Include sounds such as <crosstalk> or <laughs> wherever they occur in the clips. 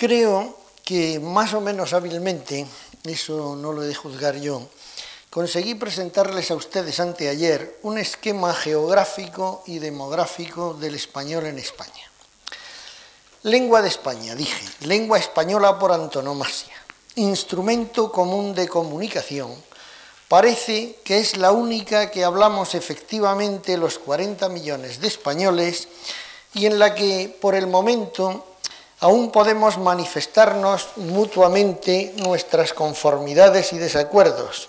Creo que más o menos hábilmente, eso no lo he de juzgar yo, conseguí presentarles a ustedes anteayer un esquema geográfico y demográfico del español en España. Lengua de España, dije, lengua española por antonomasia, instrumento común de comunicación, parece que es la única que hablamos efectivamente los 40 millones de españoles y en la que por el momento aún podemos manifestarnos mutuamente nuestras conformidades y desacuerdos,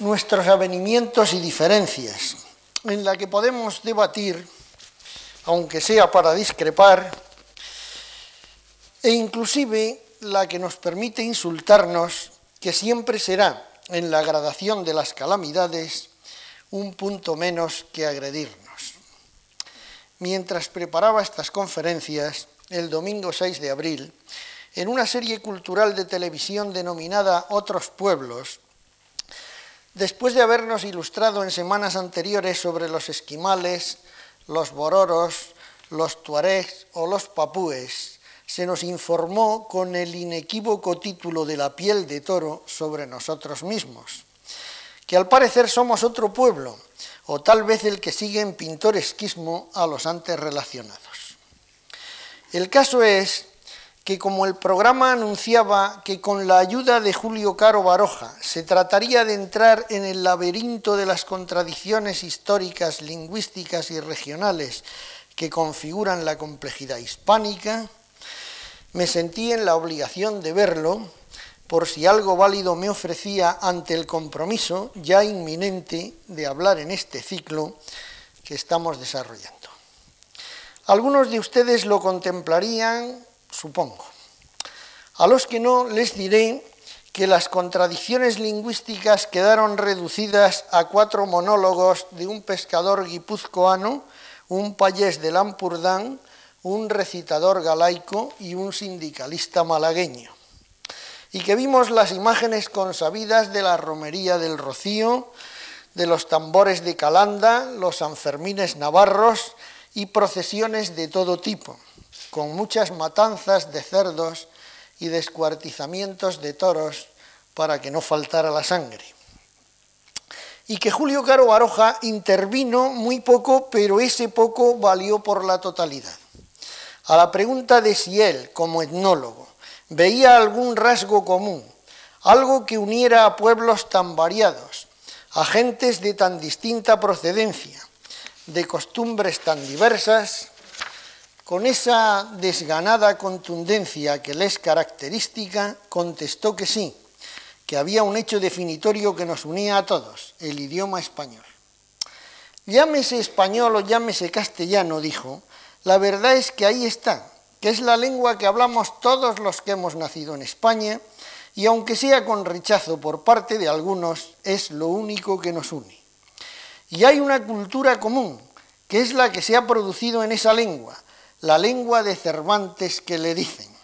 nuestros avenimientos y diferencias, en la que podemos debatir, aunque sea para discrepar, e inclusive la que nos permite insultarnos, que siempre será, en la gradación de las calamidades, un punto menos que agredirnos. Mientras preparaba estas conferencias, el domingo 6 de abril, en una serie cultural de televisión denominada Otros Pueblos, Después de habernos ilustrado en semanas anteriores sobre los esquimales, los bororos, los tuaregs o los papúes, se nos informó con el inequívoco título de la piel de toro sobre nosotros mismos, que al parecer somos otro pueblo, o tal vez el que sigue en pintoresquismo a los antes relacionados. El caso es que como el programa anunciaba que con la ayuda de Julio Caro Baroja se trataría de entrar en el laberinto de las contradicciones históricas, lingüísticas y regionales que configuran la complejidad hispánica, me sentí en la obligación de verlo por si algo válido me ofrecía ante el compromiso ya inminente de hablar en este ciclo que estamos desarrollando. Algunos de ustedes lo contemplarían supongo. A los que no les diré que las contradicciones lingüísticas quedaron reducidas a cuatro monólogos de un pescador guipuzcoano, un payés de Lampurdán, un recitador galaico y un sindicalista malagueño. Y que vimos las imágenes consabidas de la romería del Rocío, de los tambores de Calanda, los Sanfermines navarros y procesiones de todo tipo con muchas matanzas de cerdos y descuartizamientos de toros para que no faltara la sangre. Y que Julio Caro Baroja intervino muy poco, pero ese poco valió por la totalidad. A la pregunta de si él, como etnólogo, veía algún rasgo común, algo que uniera a pueblos tan variados, a gentes de tan distinta procedencia, de costumbres tan diversas, con esa desganada contundencia que le es característica, contestó que sí, que había un hecho definitorio que nos unía a todos, el idioma español. Llámese español o llámese castellano, dijo, la verdad es que ahí está, que es la lengua que hablamos todos los que hemos nacido en España, y aunque sea con rechazo por parte de algunos, es lo único que nos une. Y hay una cultura común, que es la que se ha producido en esa lengua, la lengua de Cervantes que le dicen.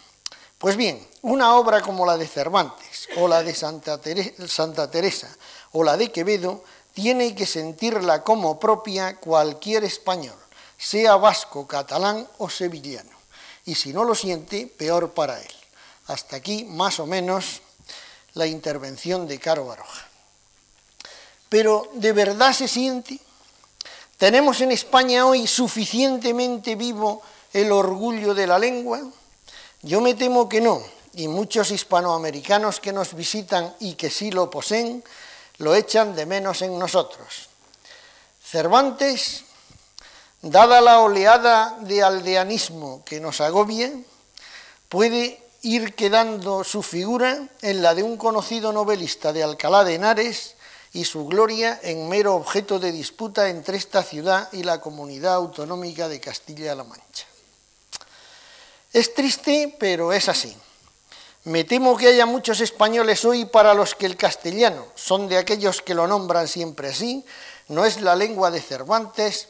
Pues bien, una obra como la de Cervantes, o la de Santa Teresa, o la de Quevedo, tiene que sentirla como propia cualquier español, sea vasco, catalán o sevillano. Y si no lo siente, peor para él. Hasta aquí, más o menos, la intervención de Caro Baroja. Pero, ¿de verdad se siente? ¿Tenemos en España hoy suficientemente vivo el orgullo de la lengua? Yo me temo que no, y muchos hispanoamericanos que nos visitan y que sí lo poseen, lo echan de menos en nosotros. Cervantes, dada la oleada de aldeanismo que nos agobia, puede ir quedando su figura en la de un conocido novelista de Alcalá de Henares y su gloria en mero objeto de disputa entre esta ciudad y la comunidad autonómica de Castilla-La Mancha. Es triste, pero es así. Me temo que haya muchos españoles hoy para los que el castellano son de aquellos que lo nombran siempre así, no es la lengua de Cervantes,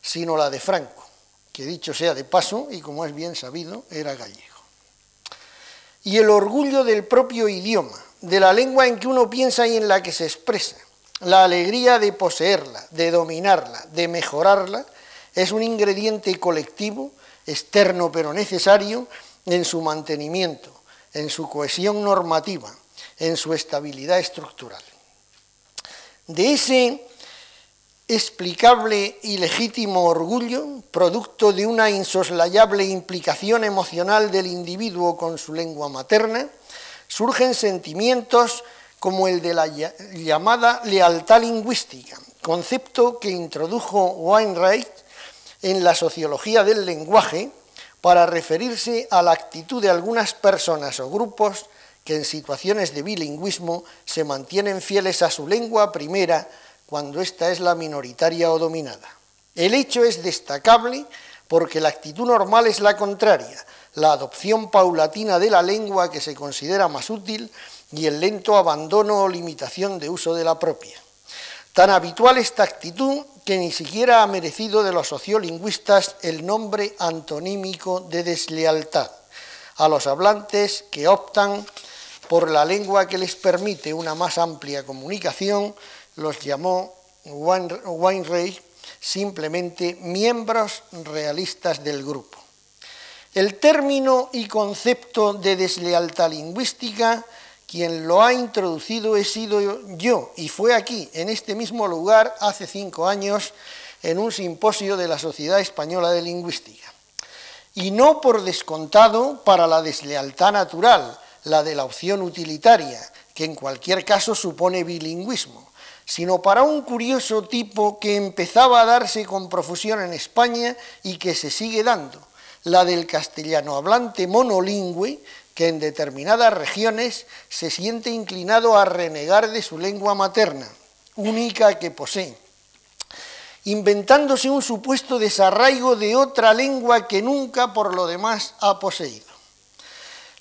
sino la de Franco, que dicho sea de paso, y como es bien sabido, era gallego. Y el orgullo del propio idioma, de la lengua en que uno piensa y en la que se expresa, la alegría de poseerla, de dominarla, de mejorarla, es un ingrediente colectivo externo pero necesario, en su mantenimiento, en su cohesión normativa, en su estabilidad estructural. De ese explicable y legítimo orgullo, producto de una insoslayable implicación emocional del individuo con su lengua materna, surgen sentimientos como el de la llamada lealtad lingüística, concepto que introdujo Wainwright en la sociología del lenguaje para referirse a la actitud de algunas personas o grupos que en situaciones de bilingüismo se mantienen fieles a su lengua primera cuando ésta es la minoritaria o dominada. El hecho es destacable porque la actitud normal es la contraria, la adopción paulatina de la lengua que se considera más útil y el lento abandono o limitación de uso de la propia. Tan habitual esta actitud que ni siquiera ha merecido de los sociolingüistas el nombre antonímico de deslealtad a los hablantes que optan por la lengua que les permite una más amplia comunicación, los llamó Weinreich simplemente miembros realistas del grupo. El término y concepto de deslealtad lingüística quien lo ha introducido he sido yo, y fue aquí, en este mismo lugar, hace cinco años, en un simposio de la Sociedad Española de Lingüística. Y no por descontado para la deslealtad natural, la de la opción utilitaria, que en cualquier caso supone bilingüismo, sino para un curioso tipo que empezaba a darse con profusión en España y que se sigue dando, la del castellano hablante monolingüe, que en determinadas regiones se siente inclinado a renegar de su lengua materna, única que posee, inventándose un supuesto desarraigo de otra lengua que nunca por lo demás ha poseído.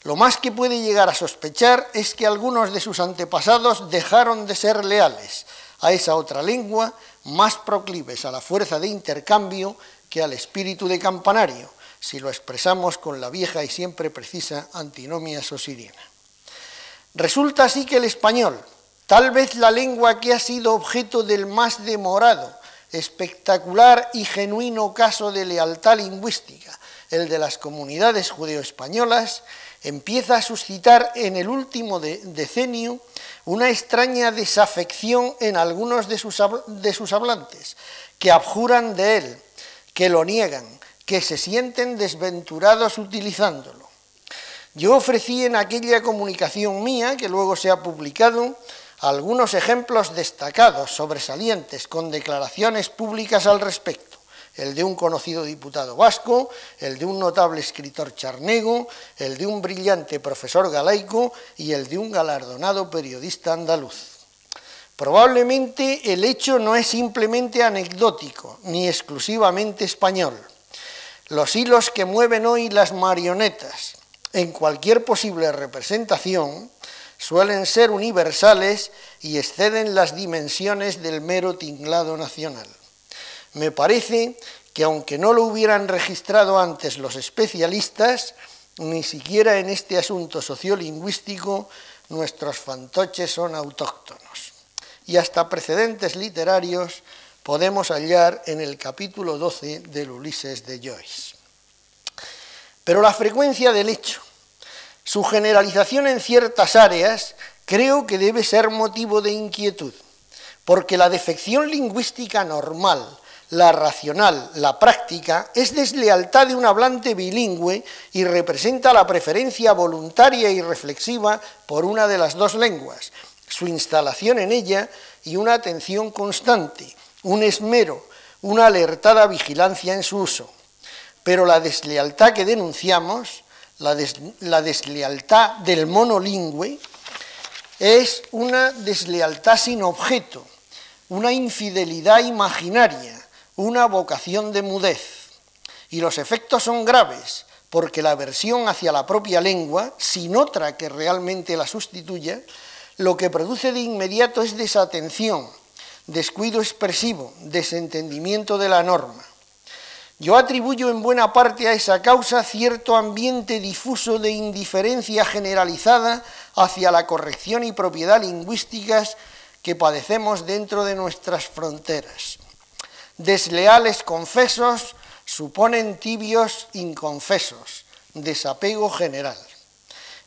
Lo más que puede llegar a sospechar es que algunos de sus antepasados dejaron de ser leales a esa otra lengua, más proclives a la fuerza de intercambio que al espíritu de campanario, si lo expresamos con la vieja y siempre precisa antinomia sosiriana. Resulta así que el español, tal vez la lengua que ha sido objeto del más demorado, espectacular y genuino caso de lealtad lingüística, el de las comunidades judeoespañolas, empieza a suscitar en el último decenio una extraña desafección en algunos de sus, de sus hablantes, que abjuran de él, que lo niegan, que se sienten desventurados utilizándolo. Yo ofrecí en aquella comunicación mía, que luego se ha publicado, algunos ejemplos destacados, sobresalientes, con declaraciones públicas al respecto. El de un conocido diputado vasco, el de un notable escritor charnego, el de un brillante profesor galaico y el de un galardonado periodista andaluz. Probablemente el hecho no es simplemente anecdótico, ni exclusivamente español. Los hilos que mueven hoy las marionetas en cualquier posible representación suelen ser universales y exceden las dimensiones del mero tinglado nacional. Me parece que aunque no lo hubieran registrado antes los especialistas, ni siquiera en este asunto sociolingüístico nuestros fantoches son autóctonos. Y hasta precedentes literarios podemos hallar en el capítulo 12 del Ulises de Joyce. Pero la frecuencia del hecho, su generalización en ciertas áreas, creo que debe ser motivo de inquietud, porque la defección lingüística normal, la racional, la práctica, es deslealtad de un hablante bilingüe y representa la preferencia voluntaria y reflexiva por una de las dos lenguas, su instalación en ella y una atención constante, un esmero, una alertada vigilancia en su uso. Pero la deslealtad que denunciamos, la, deslealtad del monolingüe, es una deslealtad sin objeto, una infidelidad imaginaria, una vocación de mudez. Y los efectos son graves, porque la aversión hacia la propia lengua, sin otra que realmente la sustituya, lo que produce de inmediato es desatención, descuido expresivo, desentendimiento de la norma. Yo atribuyo en buena parte a esa causa cierto ambiente difuso de indiferencia generalizada hacia la corrección y propiedad lingüísticas que padecemos dentro de nuestras fronteras. Desleales confesos suponen tibios inconfesos, desapego general.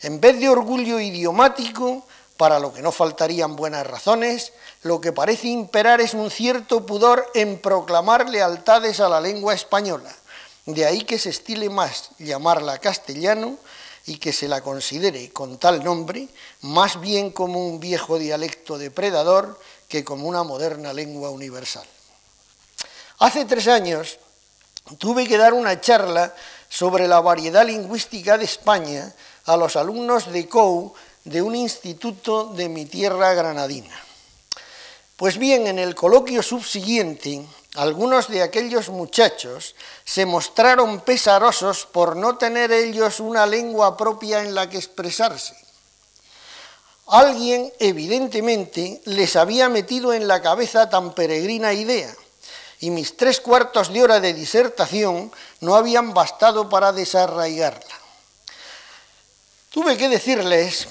En vez de orgullo idiomático, para lo que no faltarían buenas razones, lo que parece imperar es un cierto pudor en proclamar lealtades a la lengua española. De ahí que se estile más llamarla castellano y que se la considere con tal nombre, más bien como un viejo dialecto depredador que como una moderna lengua universal. Hace tres años tuve que dar una charla sobre la variedad lingüística de España a los alumnos de COU de un instituto de mi tierra granadina. Pues bien, en el coloquio subsiguiente, algunos de aquellos muchachos se mostraron pesarosos por no tener ellos una lengua propia en la que expresarse. Alguien, evidentemente, les había metido en la cabeza tan peregrina idea, y mis tres cuartos de hora de disertación no habían bastado para desarraigarla. Tuve que decirles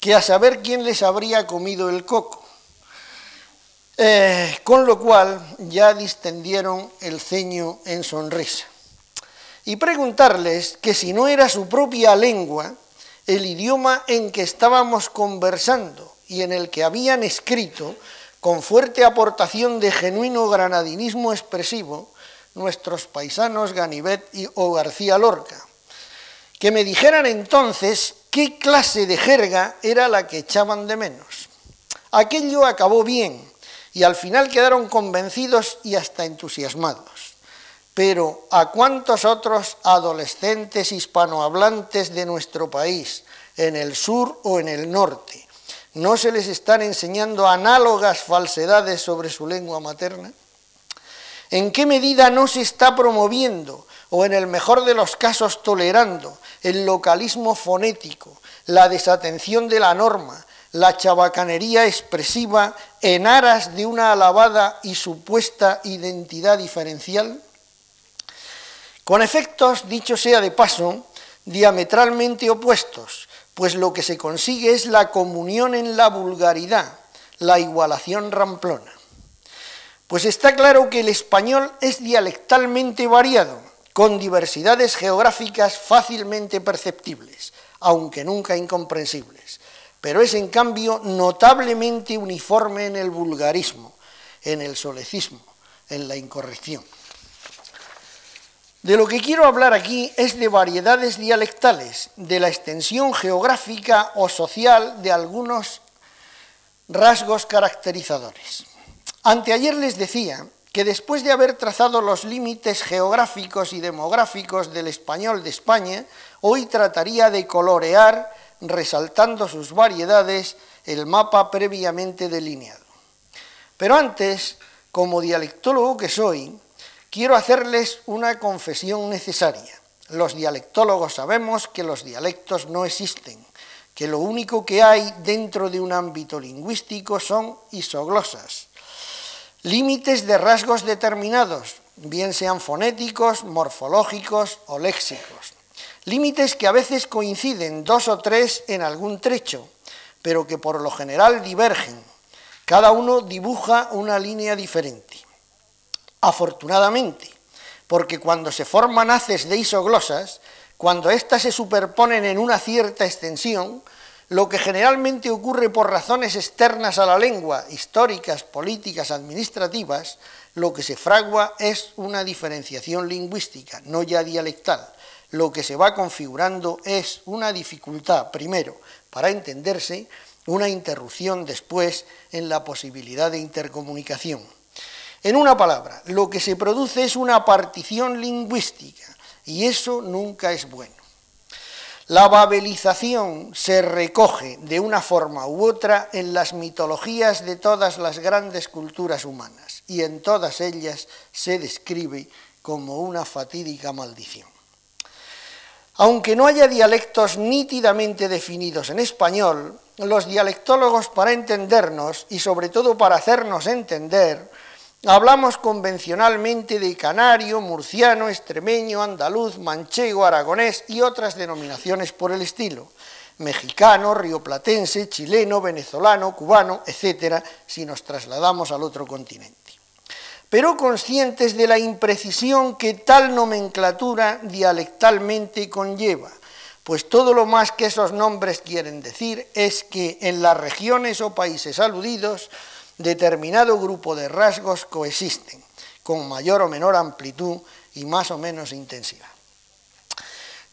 que a saber quién les habría comido el coco, eh, con lo cual ya distendieron el ceño en sonrisa. Y preguntarles que si no era su propia lengua, el idioma en que estábamos conversando y en el que habían escrito, con fuerte aportación de genuino granadinismo expresivo, nuestros paisanos Ganivet y, o García Lorca, que me dijeran entonces qué clase de jerga era la que echaban de menos. Aquello acabó bien, y al final quedaron convencidos y hasta entusiasmados. Pero ¿a cuántos otros adolescentes hispanohablantes de nuestro país, en el sur o en el norte, no se les están enseñando análogas falsedades sobre su lengua materna? ¿En qué medida no se está promoviendo, o en el mejor de los casos tolerando, el localismo fonético, la desatención de la norma, la chabacanería expresiva en aras de una alabada y supuesta identidad diferencial? Con efectos, dicho sea de paso, diametralmente opuestos, pues lo que se consigue es la comunión en la vulgaridad, la igualación ramplona. Pues está claro que el español es dialectalmente variado, con diversidades geográficas fácilmente perceptibles, aunque nunca incomprensibles pero es en cambio notablemente uniforme en el vulgarismo, en el solecismo, en la incorrección. De lo que quiero hablar aquí es de variedades dialectales, de la extensión geográfica o social de algunos rasgos caracterizadores. Anteayer les decía que después de haber trazado los límites geográficos y demográficos del español de España, hoy trataría de colorear resaltando sus variedades, el mapa previamente delineado. Pero antes, como dialectólogo que soy, quiero hacerles una confesión necesaria. Los dialectólogos sabemos que los dialectos no existen, que lo único que hay dentro de un ámbito lingüístico son isoglosas, límites de rasgos determinados, bien sean fonéticos, morfológicos o léxicos. Límites que a veces coinciden dos o tres en algún trecho, pero que por lo general divergen. Cada uno dibuja una línea diferente. Afortunadamente, porque cuando se forman haces de isoglosas, cuando éstas se superponen en una cierta extensión, lo que generalmente ocurre por razones externas a la lengua, históricas, políticas, administrativas, lo que se fragua es una diferenciación lingüística, no ya dialectal, lo que se va configurando es una dificultad, primero, para entenderse, una interrupción después en la posibilidad de intercomunicación. En una palabra, lo que se produce es una partición lingüística y eso nunca es bueno. La babelización se recoge de una forma u otra en las mitologías de todas las grandes culturas humanas y en todas ellas se describe como una fatídica maldición. Aunque no haya dialectos nítidamente definidos en español, los dialectólogos para entendernos y sobre todo para hacernos entender, hablamos convencionalmente de canario, murciano, extremeño, andaluz, manchego, aragonés y otras denominaciones por el estilo, mexicano, rioplatense, chileno, venezolano, cubano, etcétera, si nos trasladamos al otro continente. pero conscientes de la imprecisión que tal nomenclatura dialectalmente conlleva, pues todo lo más que esos nombres quieren decir es que en las regiones o países aludidos determinado grupo de rasgos coexisten, con mayor o menor amplitud y más o menos intensidad.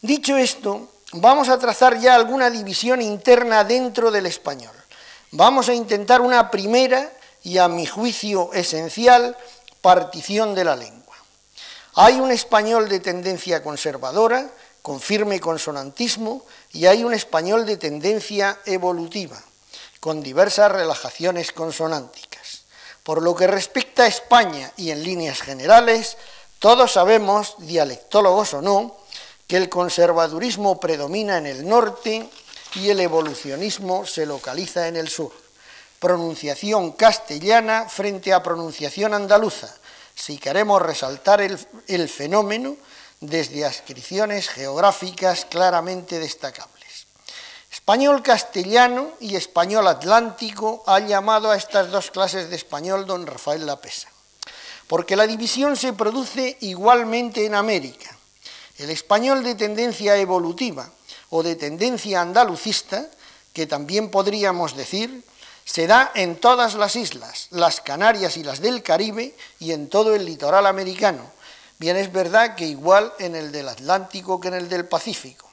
Dicho esto, vamos a trazar ya alguna división interna dentro del español. Vamos a intentar una primera y a mi juicio esencial partición de la lengua. Hay un español de tendencia conservadora, con firme consonantismo, y hay un español de tendencia evolutiva, con diversas relajaciones consonánticas. Por lo que respecta a España y en líneas generales, todos sabemos, dialectólogos o no, que el conservadurismo predomina en el norte y el evolucionismo se localiza en el sur. Pronunciación castellana frente a pronunciación andaluza, si queremos resaltar el, el fenómeno desde ascripciones geográficas claramente destacables. Español castellano y español atlántico ha llamado a estas dos clases de español don Rafael Lapesa, porque la división se produce igualmente en América. El español de tendencia evolutiva o de tendencia andalucista, que también podríamos decir, se da en todas las islas, las Canarias y las del Caribe y en todo el litoral americano. Bien es verdad que igual en el del Atlántico que en el del Pacífico,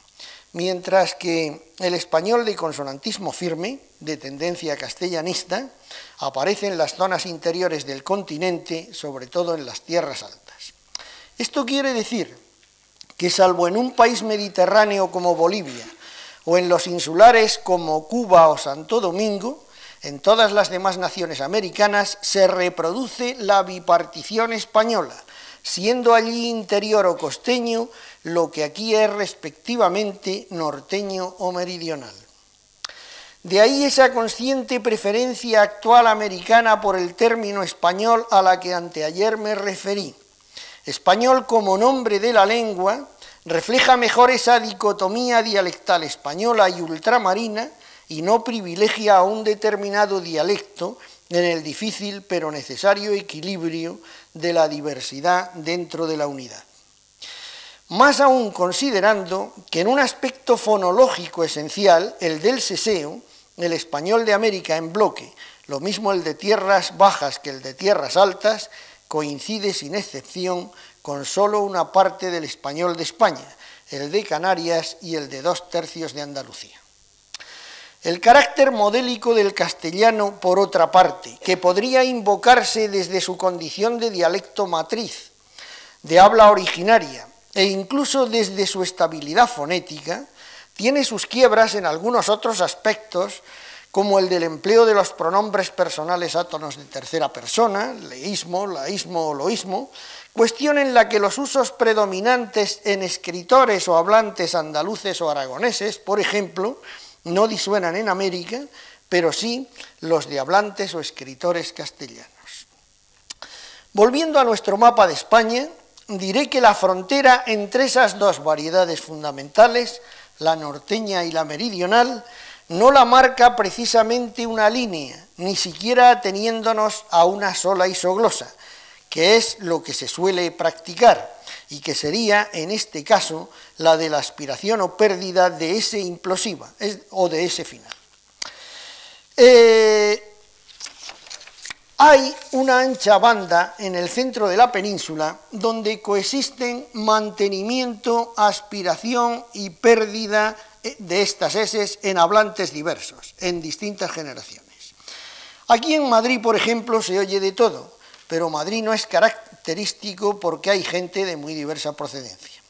mientras que el español de consonantismo firme, de tendencia castellanista, aparece en las zonas interiores del continente, sobre todo en las tierras altas. Esto quiere decir que salvo en un país mediterráneo como Bolivia o en los insulares como Cuba o Santo Domingo, en todas las demás naciones americanas se reproduce la bipartición española, siendo allí interior o costeño lo que aquí es respectivamente norteño o meridional. De ahí esa consciente preferencia actual americana por el término español a la que anteayer me referí. Español como nombre de la lengua refleja mejor esa dicotomía dialectal española y ultramarina y no privilegia a un determinado dialecto en el difícil pero necesario equilibrio de la diversidad dentro de la unidad. Más aún considerando que en un aspecto fonológico esencial, el del seseo, el español de América en bloque, lo mismo el de tierras bajas que el de tierras altas, coincide sin excepción con solo una parte del español de España, el de Canarias y el de dos tercios de Andalucía. El carácter modélico del castellano, por otra parte, que podría invocarse desde su condición de dialecto matriz, de habla originaria, e incluso desde su estabilidad fonética, tiene sus quiebras en algunos otros aspectos, como el del empleo de los pronombres personales átonos de tercera persona, leísmo, laísmo o loísmo, cuestión en la que los usos predominantes en escritores o hablantes andaluces o aragoneses, por ejemplo, no disuenan en América, pero sí los de hablantes o escritores castellanos. Volviendo a nuestro mapa de España, diré que la frontera entre esas dos variedades fundamentales, la norteña y la meridional, no la marca precisamente una línea, ni siquiera ateniéndonos a una sola isoglosa, que es lo que se suele practicar y que sería, en este caso, la de la aspiración o pérdida de ese implosiva o de ese final. Eh, hay una ancha banda en el centro de la península donde coexisten mantenimiento, aspiración y pérdida eh, de estas S en hablantes diversos, en distintas generaciones. Aquí en Madrid, por ejemplo, se oye de todo, pero Madrid no es característico porque hay gente de muy diversa procedencia.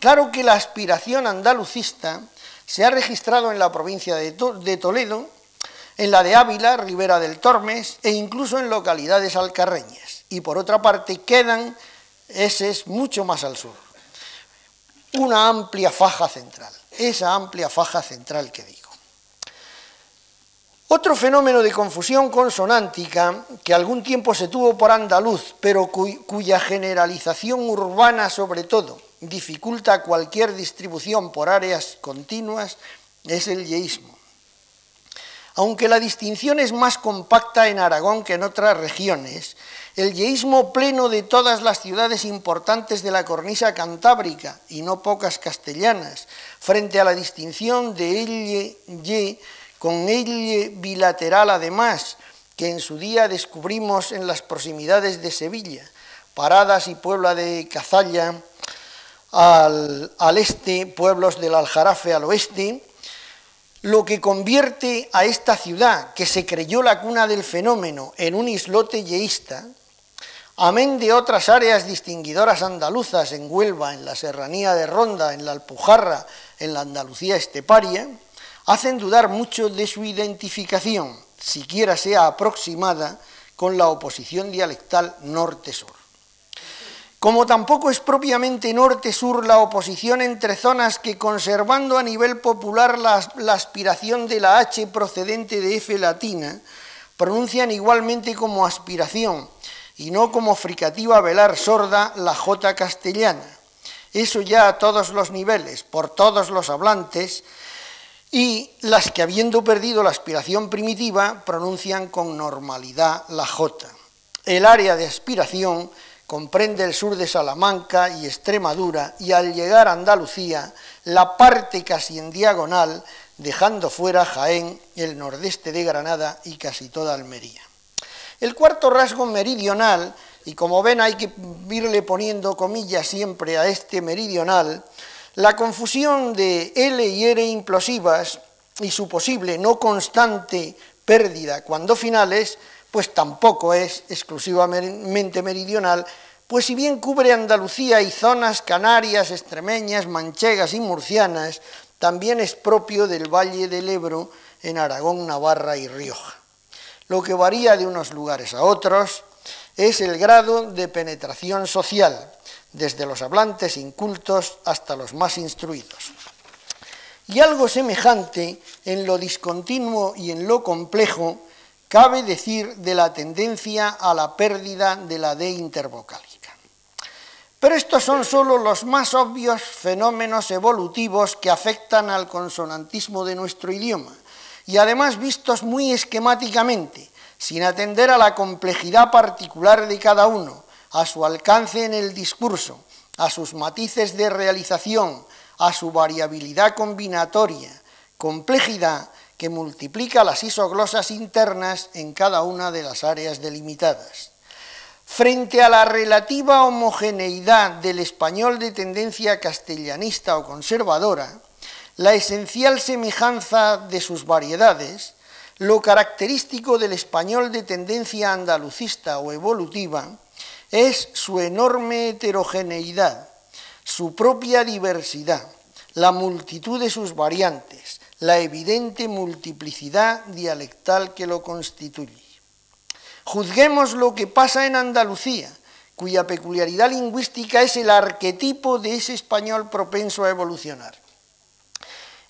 Claro que la aspiración andalucista se ha registrado en la provincia de, Toledo, en la de Ávila, Ribera del Tormes e incluso en localidades alcarreñas. Y por otra parte quedan eses mucho más al sur. Una amplia faja central, esa amplia faja central que digo. Otro fenómeno de confusión consonántica que algún tiempo se tuvo por andaluz, pero cuya generalización urbana sobre todo dificulta cualquier distribución por áreas continuas, es el yeísmo. Aunque la distinción es más compacta en Aragón que en otras regiones, el yeísmo pleno de todas las ciudades importantes de la cornisa cantábrica, y no pocas castellanas, frente a la distinción de elle, con elle bilateral además, que en su día descubrimos en las proximidades de Sevilla, Paradas y Puebla de Cazalla al, al este, pueblos del Aljarafe al oeste, lo que convierte a esta ciudad, que se creyó la cuna del fenómeno, en un islote yeísta, amén de otras áreas distinguidoras andaluzas en Huelva, en la serranía de Ronda, en la Alpujarra, en la Andalucía esteparia, hacen dudar mucho de su identificación, siquiera sea aproximada, con la oposición dialectal norte-sur. Como tampoco es propiamente norte-sur la oposición entre zonas que, conservando a nivel popular la, aspiración de la H procedente de F latina, pronuncian igualmente como aspiración y no como fricativa velar sorda la J castellana. Eso ya a todos los niveles, por todos los hablantes, y las que habiendo perdido la aspiración primitiva pronuncian con normalidad la J. El área de aspiración comprende el sur de Salamanca y Extremadura y al llegar a Andalucía, la parte casi en diagonal, dejando fuera Jaén, el nordeste de Granada y casi toda Almería. El cuarto rasgo meridional, y como ven hay que irle poniendo comillas siempre a este meridional, la confusión de L y R implosivas y su posible no constante pérdida cuando finales, pues tampoco es exclusivamente meridional, pues si bien cubre Andalucía y zonas canarias, extremeñas, manchegas y murcianas, también es propio del Valle del Ebro en Aragón, Navarra y Rioja. Lo que varía de unos lugares a otros es el grado de penetración social, desde los hablantes incultos hasta los más instruidos. Y algo semejante en lo discontinuo y en lo complejo cabe decir de la tendencia a la pérdida de la D intervocálica. Pero estos son solo los más obvios fenómenos evolutivos que afectan al consonantismo de nuestro idioma, y además vistos muy esquemáticamente, sin atender a la complejidad particular de cada uno, a su alcance en el discurso, a sus matices de realización, a su variabilidad combinatoria, complejidad que multiplica las isoglosas internas en cada una de las áreas delimitadas. Frente a la relativa homogeneidad del español de tendencia castellanista o conservadora, la esencial semejanza de sus variedades, lo característico del español de tendencia andalucista o evolutiva, es su enorme heterogeneidad, su propia diversidad, la multitud de sus variantes, la evidente multiplicidad dialectal que lo constituye. Juzguemos lo que pasa en Andalucía, cuya peculiaridad lingüística es el arquetipo de ese español propenso a evolucionar.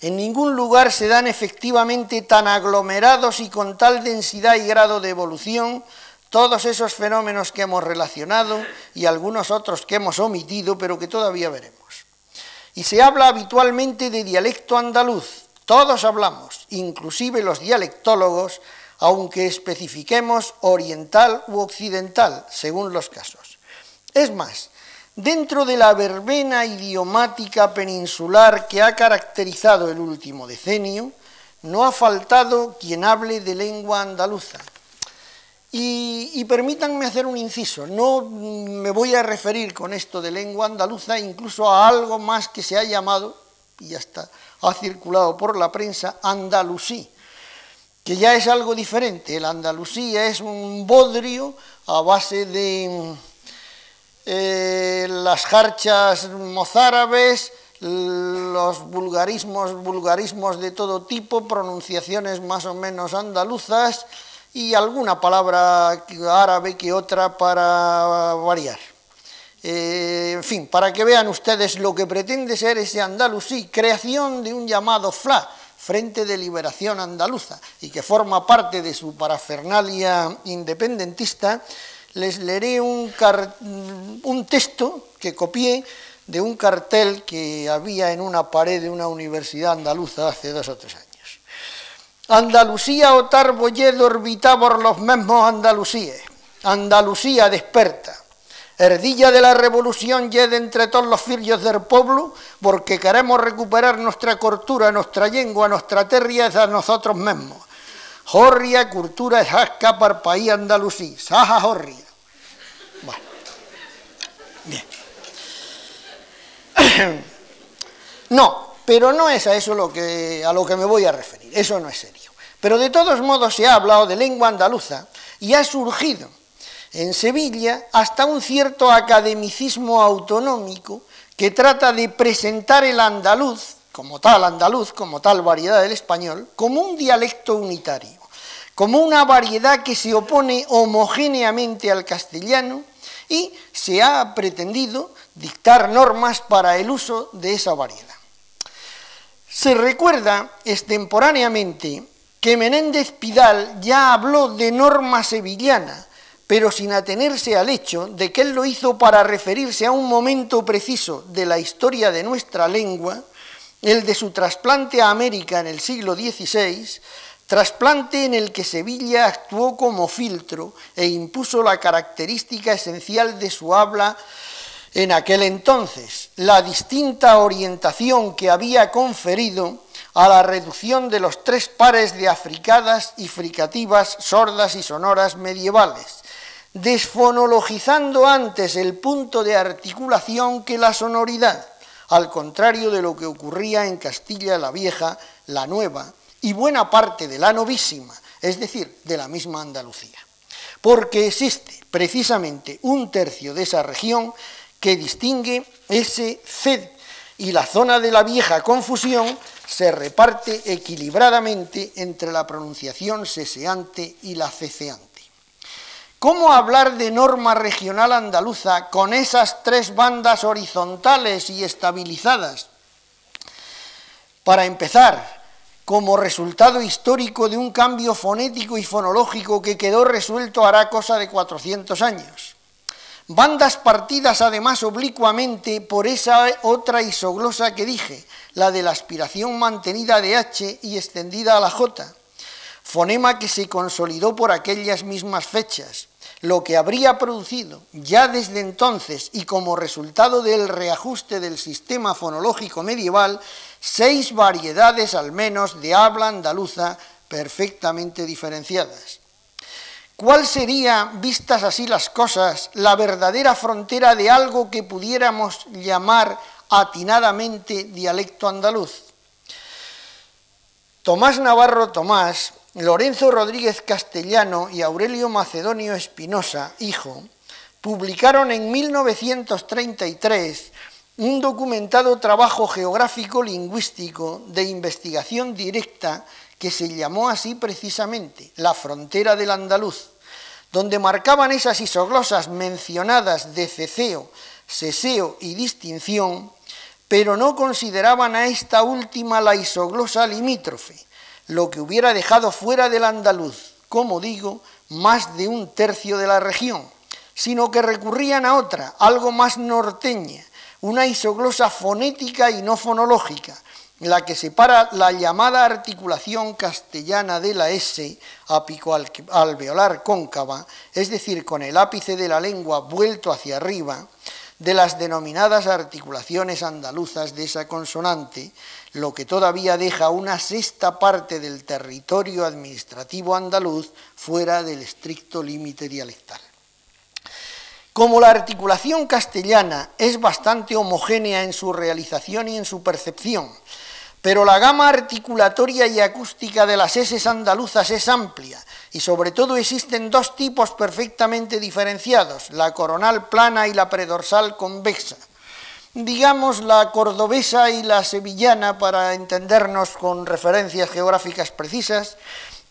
En ningún lugar se dan efectivamente tan aglomerados y con tal densidad y grado de evolución todos esos fenómenos que hemos relacionado y algunos otros que hemos omitido, pero que todavía veremos. Y se habla habitualmente de dialecto andaluz, todos hablamos, inclusive los dialectólogos, aunque especifiquemos oriental u occidental, según los casos. Es más, dentro de la verbena idiomática peninsular que ha caracterizado el último decenio, no ha faltado quien hable de lengua andaluza. Y, y, permítanme hacer un inciso, no me voy a referir con esto de lengua andaluza incluso a algo más que se ha llamado, y ya está, ha circulado por la prensa andalusí, que ya es algo diferente. El andalusí es un bodrio a base de eh, las jarchas mozárabes, los vulgarismos, vulgarismos de todo tipo, pronunciaciones más o menos andaluzas y alguna palabra árabe que otra para variar. Eh, en fin, para que vean ustedes lo que pretende ser ese andalusí, creación de un llamado FLA, Frente de Liberación Andaluza, y que forma parte de su parafernalia independentista, les leeré un, texto que copié de un cartel que había en una pared de una universidad andaluza hace dos o tres años. Andalucía otar bolled orbitavor los mismos Andalucíes. Andalucía desperta. Herdilla de la revolución yede entre todos los fillos del pueblo, porque queremos recuperar nuestra cultura, nuestra lengua, nuestra tierra a nosotros mismos. Jorria, cultura es asca para país andalusí. Saja jorria. Bueno. Bien. <coughs> No, pero no es a eso lo que, a lo que me voy a referir. Eso no es serio. Pero de todos modos se ha hablado de lengua andaluza y ha surgido en Sevilla hasta un cierto academicismo autonómico que trata de presentar el andaluz, como tal andaluz, como tal variedad del español, como un dialecto unitario, como una variedad que se opone homogéneamente al castellano y se ha pretendido dictar normas para el uso de esa variedad. Se recuerda extemporáneamente que Menéndez Pidal ya habló de norma sevillana, pero sin atenerse al hecho de que él lo hizo para referirse a un momento preciso de la historia de nuestra lengua, el de su trasplante a América en el siglo XVI, trasplante en el que Sevilla actuó como filtro e impuso la característica esencial de su habla en aquel entonces, la distinta orientación que había conferido a la reducción de los tres pares de africadas y fricativas sordas y sonoras medievales, desfonologizando antes el punto de articulación que la sonoridad, al contrario de lo que ocurría en Castilla la Vieja, la Nueva y buena parte de la Novísima, es decir, de la misma Andalucía. Porque existe precisamente un tercio de esa región que distingue ese CED y la zona de la vieja confusión se reparte equilibradamente entre la pronunciación seseante y la ceceante. ¿Cómo hablar de norma regional andaluza con esas tres bandas horizontales y estabilizadas? Para empezar, como resultado histórico de un cambio fonético y fonológico que quedó resuelto hará cosa de 400 años. Bandas partidas además oblicuamente por esa otra isoglosa que dije, la de la aspiración mantenida de H y extendida a la J, fonema que se consolidó por aquellas mismas fechas lo que habría producido ya desde entonces y como resultado del reajuste del sistema fonológico medieval, seis variedades al menos de habla andaluza perfectamente diferenciadas. ¿Cuál sería, vistas así las cosas, la verdadera frontera de algo que pudiéramos llamar atinadamente dialecto andaluz? Tomás Navarro Tomás Lorenzo Rodríguez Castellano y Aurelio Macedonio Espinosa, hijo, publicaron en 1933 un documentado trabajo geográfico lingüístico de investigación directa que se llamó así precisamente La frontera del andaluz, donde marcaban esas isoglosas mencionadas de ceceo, seseo y distinción, pero no consideraban a esta última la isoglosa limítrofe, lo que hubiera dejado fuera del andaluz, como digo, más de un tercio de la región, sino que recurrían a otra, algo más norteña, una isoglosa fonética y no fonológica, la que separa la llamada articulación castellana de la S apico alveolar cóncava, es decir, con el ápice de la lengua vuelto hacia arriba, de las denominadas articulaciones andaluzas de esa consonante, lo que todavía deja una sexta parte del territorio administrativo andaluz fuera del estricto límite dialectal. Como la articulación castellana es bastante homogénea en su realización y en su percepción, pero la gama articulatoria y acústica de las S andaluzas es amplia y sobre todo existen dos tipos perfectamente diferenciados, la coronal plana y la predorsal convexa digamos, la cordobesa y la sevillana, para entendernos con referencias geográficas precisas,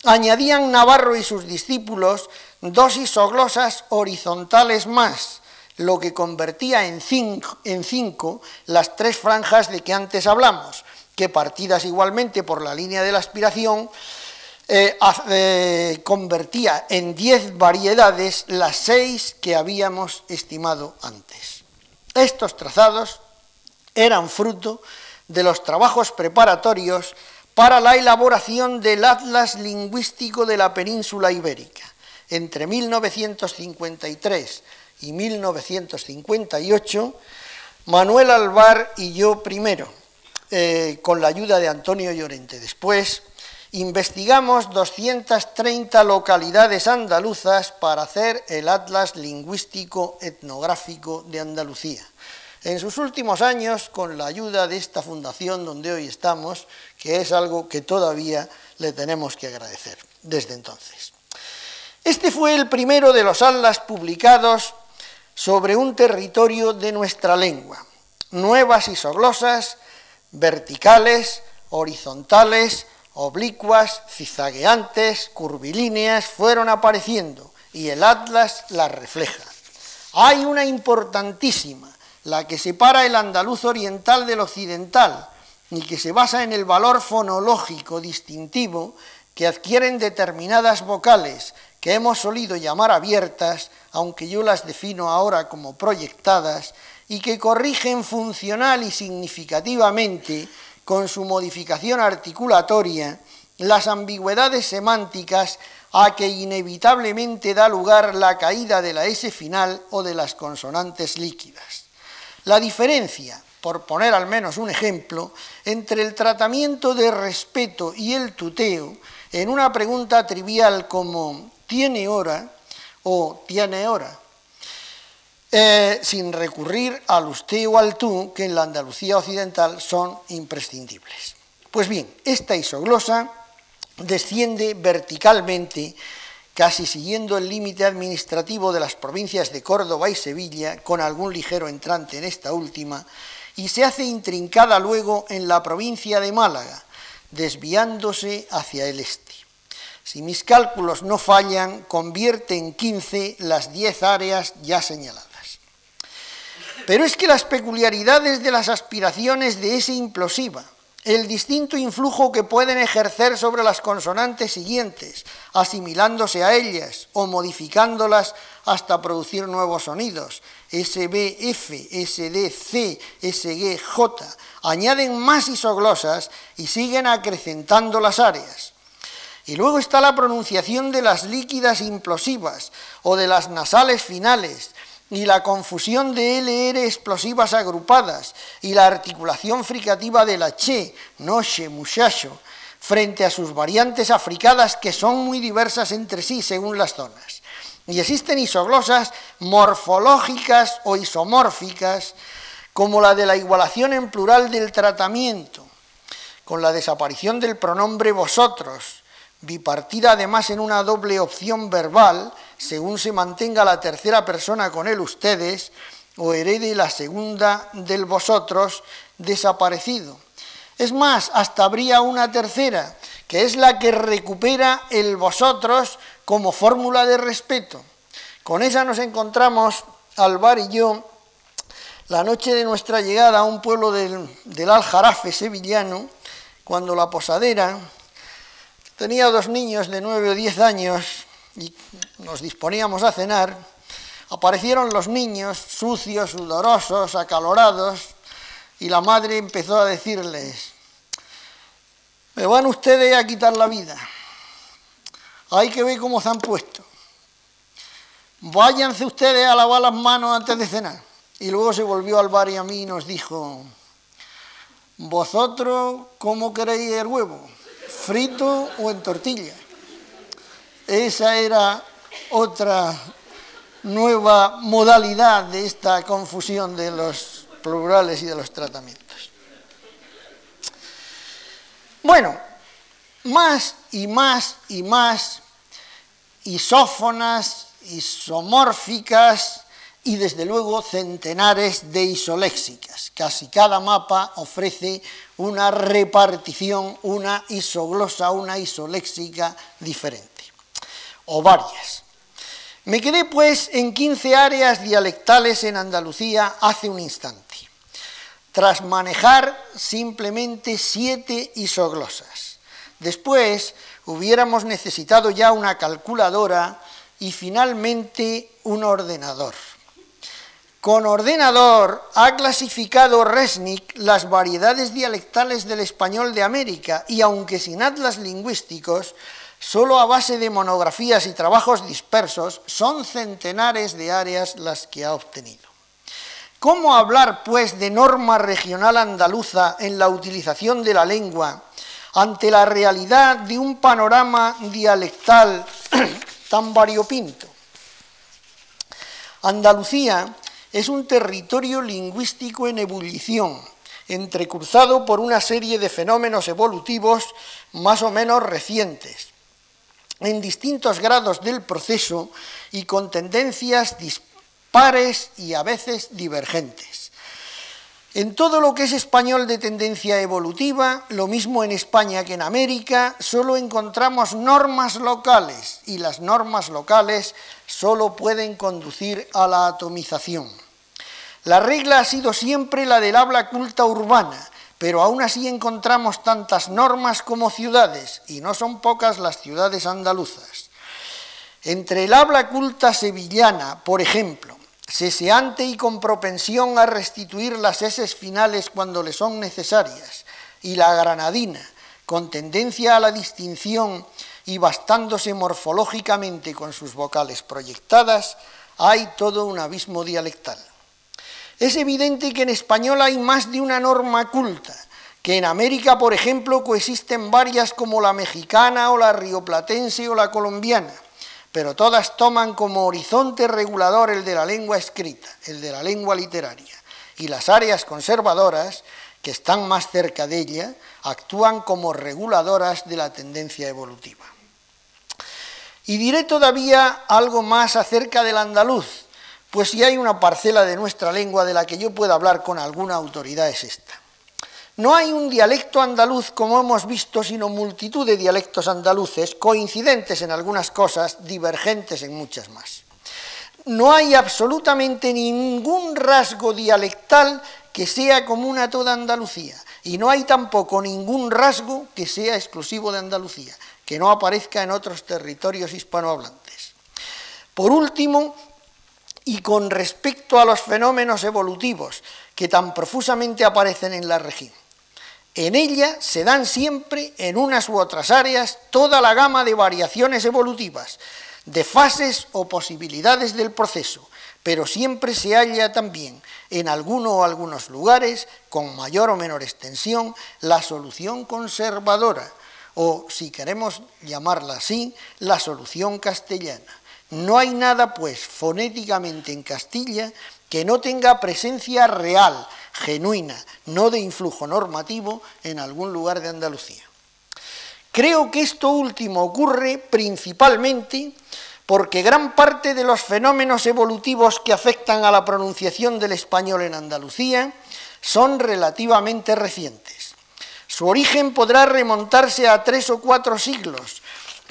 añadían Navarro y sus discípulos dos isoglosas horizontales más, lo que convertía en cinco, las tres franjas de que antes hablamos, que partidas igualmente por la línea de la aspiración, eh, eh, convertía en diez variedades las seis que habíamos estimado antes. Estos trazados eran fruto de los trabajos preparatorios para la elaboración del Atlas Lingüístico de la Península Ibérica. Entre 1953 y 1958, Manuel Alvar y yo primero, eh, con la ayuda de Antonio Llorente. Después, investigamos 230 localidades andaluzas para hacer el Atlas Lingüístico Etnográfico de Andalucía. En sus últimos años, con la ayuda de esta fundación donde hoy estamos, que es algo que todavía le tenemos que agradecer desde entonces. Este fue el primero de los atlas publicados sobre un territorio de nuestra lengua. Nuevas isoglosas, verticales, horizontales, oblicuas, cizagueantes, curvilíneas fueron apareciendo y el atlas las refleja. Hay una importantísima, la que separa el andaluz oriental del occidental y que se basa en el valor fonológico distintivo que adquieren determinadas vocales que hemos solido llamar abiertas, aunque yo las defino ahora como proyectadas, y que corrigen funcional y significativamente, con su modificación articulatoria, las ambigüedades semánticas a que inevitablemente da lugar la caída de la S final o de las consonantes líquidas. La diferencia, por poner al menos un ejemplo, entre el tratamiento de respeto y el tuteo en una pregunta trivial como ¿tiene hora? o ¿tiene hora? Eh, sin recurrir al usted o al tú, que en la Andalucía occidental son imprescindibles. Pues bien, esta isoglosa desciende verticalmente casi siguiendo el límite administrativo de las provincias de Córdoba y Sevilla, con algún ligero entrante en esta última, y se hace intrincada luego en la provincia de Málaga, desviándose hacia el este. Si mis cálculos no fallan, convierte en 15 las 10 áreas ya señaladas. Pero es que las peculiaridades de las aspiraciones de ese implosiva, el distinto influjo que pueden ejercer sobre las consonantes siguientes, asimilándose a ellas o modificándolas hasta producir nuevos sonidos, SBF, SDC, SGJ, añaden más isoglosas y siguen acrecentando las áreas. Y luego está la pronunciación de las líquidas implosivas o de las nasales finales, y la confusión de LR explosivas agrupadas y la articulación fricativa de la che, noche, muchacho, frente a sus variantes africadas que son muy diversas entre sí según las zonas. Y existen isoglosas morfológicas o isomórficas, como la de la igualación en plural del tratamiento, con la desaparición del pronombre vosotros, bipartida además en una doble opción verbal, según se mantenga la tercera persona con él ustedes, o herede la segunda del vosotros desaparecido. Es más, hasta habría una tercera, que es la que recupera el vosotros como fórmula de respeto. Con esa nos encontramos, Alvar y yo, la noche de nuestra llegada a un pueblo del, del Aljarafe sevillano, cuando la posadera tenía dos niños de nueve o diez años y nos disponíamos a cenar, aparecieron los niños sucios, sudorosos, acalorados, y la madre empezó a decirles, me van ustedes a quitar la vida, hay que ver cómo se han puesto, váyanse ustedes a lavar las manos antes de cenar. Y luego se volvió al bar y a mí y nos dijo, vosotros, ¿cómo queréis el huevo? ¿Frito o en tortilla? Esa era otra nueva modalidad de esta confusión de los plurales y de los tratamientos. Bueno, más y más y más isófonas, isomórficas y desde luego centenares de isoléxicas. Casi cada mapa ofrece una repartición, una isoglosa, una isoléxica diferente o varias. Me quedé pues en 15 áreas dialectales en Andalucía hace un instante, tras manejar simplemente siete isoglosas. Después hubiéramos necesitado ya una calculadora y finalmente un ordenador. con ordenador ha clasificado Resnick las variedades dialectales del español de América y aunque sin atlas lingüísticos, solo a base de monografías y trabajos dispersos, son centenares de áreas las que ha obtenido. ¿Cómo hablar, pues, de norma regional andaluza en la utilización de la lengua ante la realidad de un panorama dialectal <clears throat> tan variopinto? Andalucía es un territorio lingüístico en ebullición, entrecruzado por una serie de fenómenos evolutivos más o menos recientes, en distintos grados del proceso y con tendencias dispares y a veces divergentes. En todo lo que es español de tendencia evolutiva, lo mismo en España que en América, solo encontramos normas locales y las normas locales solo pueden conducir a la atomización. La regla ha sido siempre la del habla culta urbana, pero aún así encontramos tantas normas como ciudades, y no son pocas las ciudades andaluzas. Entre el habla culta sevillana, por ejemplo, seseante y con propensión a restituir las eses finales cuando le son necesarias, y la granadina, con tendencia a la distinción y bastándose morfológicamente con sus vocales proyectadas, hay todo un abismo dialectal. Es evidente que en español hay más de una norma culta, que en América, por ejemplo, coexisten varias como la mexicana o la rioplatense o la colombiana, pero todas toman como horizonte regulador el de la lengua escrita, el de la lengua literaria, y las áreas conservadoras, que están más cerca de ella, actúan como reguladoras de la tendencia evolutiva. Y diré todavía algo más acerca del andaluz, pues si hay una parcela de nuestra lengua de la que yo pueda hablar con alguna autoridad es esta. No hay un dialecto andaluz como hemos visto, sino multitud de dialectos andaluces, coincidentes en algunas cosas, divergentes en muchas más. No hay absolutamente ningún rasgo dialectal que sea común a toda Andalucía, y no hay tampoco ningún rasgo que sea exclusivo de Andalucía, que no aparezca en otros territorios hispanohablantes. Por último, y con respecto a los fenómenos evolutivos que tan profusamente aparecen en la región. En ella se dan siempre, en unas u otras áreas, toda la gama de variaciones evolutivas, de fases o posibilidades del proceso, pero siempre se halla también, en alguno o algunos lugares, con mayor o menor extensión, la solución conservadora, o, si queremos llamarla así, la solución castellana no hay nada, pues, fonéticamente en Castilla que no tenga presencia real, genuina, no de influjo normativo en algún lugar de Andalucía. Creo que esto último ocurre principalmente porque gran parte de los fenómenos evolutivos que afectan a la pronunciación del español en Andalucía son relativamente recientes. Su origen podrá remontarse a tres o cuatro siglos,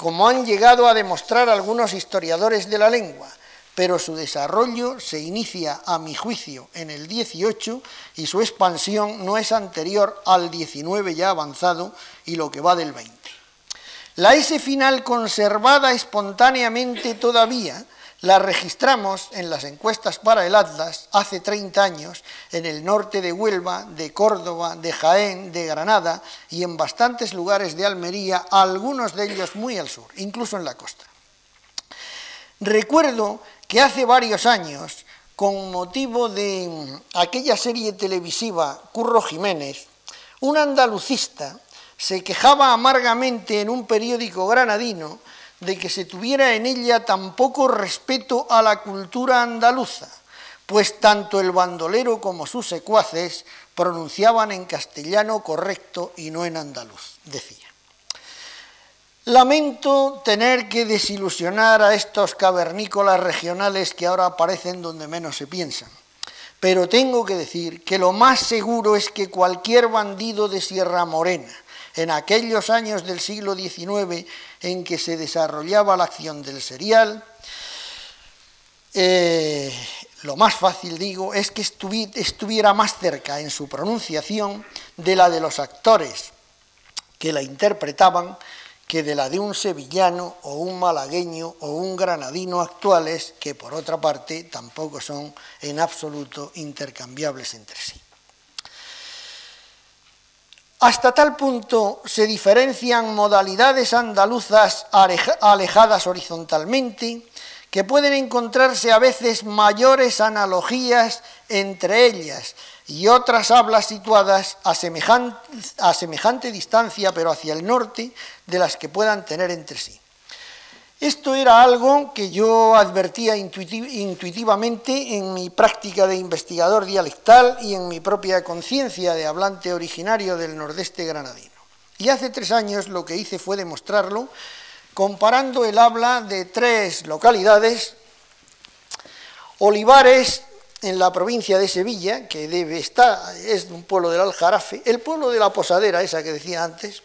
como han llegado a demostrar algunos historiadores de la lengua, pero su desarrollo se inicia, a mi juicio, en el 18 y su expansión no es anterior al 19 ya avanzado y lo que va del 20. La S final conservada espontáneamente todavía la registramos en las encuestas para el Atlas hace 30 años en el norte de Huelva, de Córdoba, de Jaén, de Granada y en bastantes lugares de Almería, algunos de ellos muy al sur, incluso en la costa. Recuerdo que hace varios años, con motivo de aquella serie televisiva Curro Jiménez, un andalucista se quejaba amargamente en un periódico granadino de que se tuviera en ella tan poco respeto a la cultura andaluza, pues tanto el bandolero como sus secuaces pronunciaban en castellano correcto y no en andaluz, decía. Lamento tener que desilusionar a estos cavernícolas regionales que ahora aparecen donde menos se piensan, pero tengo que decir que lo más seguro es que cualquier bandido de Sierra Morena, en aquellos años del siglo XIX en que se desarrollaba la acción del serial, eh, lo más fácil, digo, es que estuviera más cerca en su pronunciación de la de los actores que la interpretaban que de la de un sevillano o un malagueño o un granadino actuales, que por otra parte tampoco son en absoluto intercambiables entre sí. Hasta tal punto se diferencian modalidades andaluzas alejadas horizontalmente que pueden encontrarse a veces mayores analogías entre ellas y otras hablas situadas a semejante, distancia, pero hacia el norte, de las que puedan tener entre sí. Esto era algo que yo advertía intuitivamente en mi práctica de investigador dialectal y en mi propia conciencia de hablante originario del nordeste granadino. Y hace tres años lo que hice fue demostrarlo comparando el habla de tres localidades, Olivares en la provincia de Sevilla, que debe estar, es un pueblo del Aljarafe, el pueblo de la Posadera, esa que decía antes,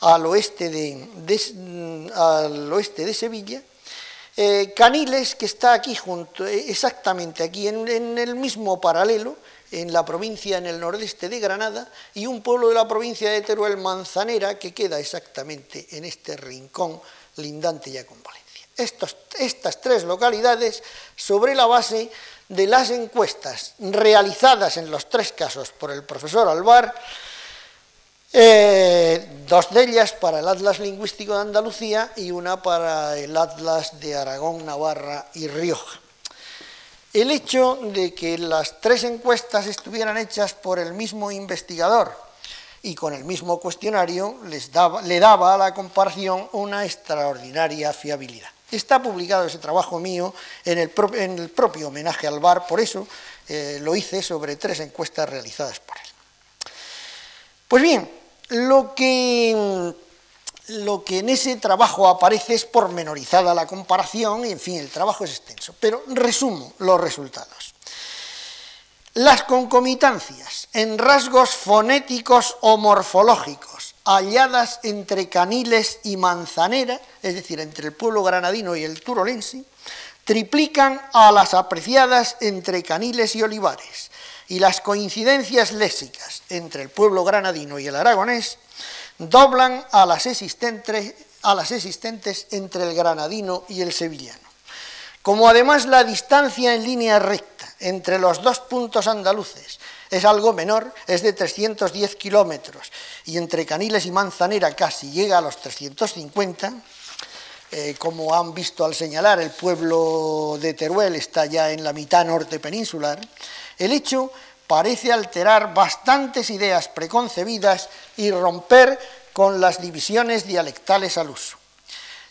al oeste de, al oeste de Sevilla, eh, Caniles, que está aquí junto, eh, exactamente aquí, en, el mismo paralelo, en la provincia, en el nordeste de Granada, y un pueblo de la provincia de Teruel, Manzanera, que queda exactamente en este rincón lindante ya con Valencia. estas tres localidades, sobre la base de las encuestas realizadas en los tres casos por el profesor Alvar, eh, dos de ellas para el Atlas Lingüístico de Andalucía y una para el Atlas de Aragón, Navarra y Rioja. El hecho de que las tres encuestas estuvieran hechas por el mismo investigador y con el mismo cuestionario les daba, le daba a la comparación una extraordinaria fiabilidad. Está publicado ese trabajo mío en el, propio homenaje al VAR, por eso eh, lo hice sobre tres encuestas realizadas por él. Pues bien, lo que, lo que en ese trabajo aparece es pormenorizada la comparación y, en fin, el trabajo es extenso. Pero resumo los resultados. Las concomitancias en rasgos fonéticos o morfológicos halladas entre Caniles y Manzanera, es decir, entre el pueblo granadino y el turolense, triplican a las apreciadas entre Caniles y Olivares, y las coincidencias léxicas entre el pueblo granadino y el aragonés doblan a las existentes, a las existentes entre el granadino y el sevillano. Como además la distancia en línea recta entre los dos puntos andaluces es algo menor, es de 310 kilómetros, y entre Caniles y Manzanera casi llega a los 350, eh, como han visto al señalar, el pueblo de Teruel está ya en la mitad norte peninsular, el hecho parece alterar bastantes ideas preconcebidas y romper con las divisiones dialectales al uso.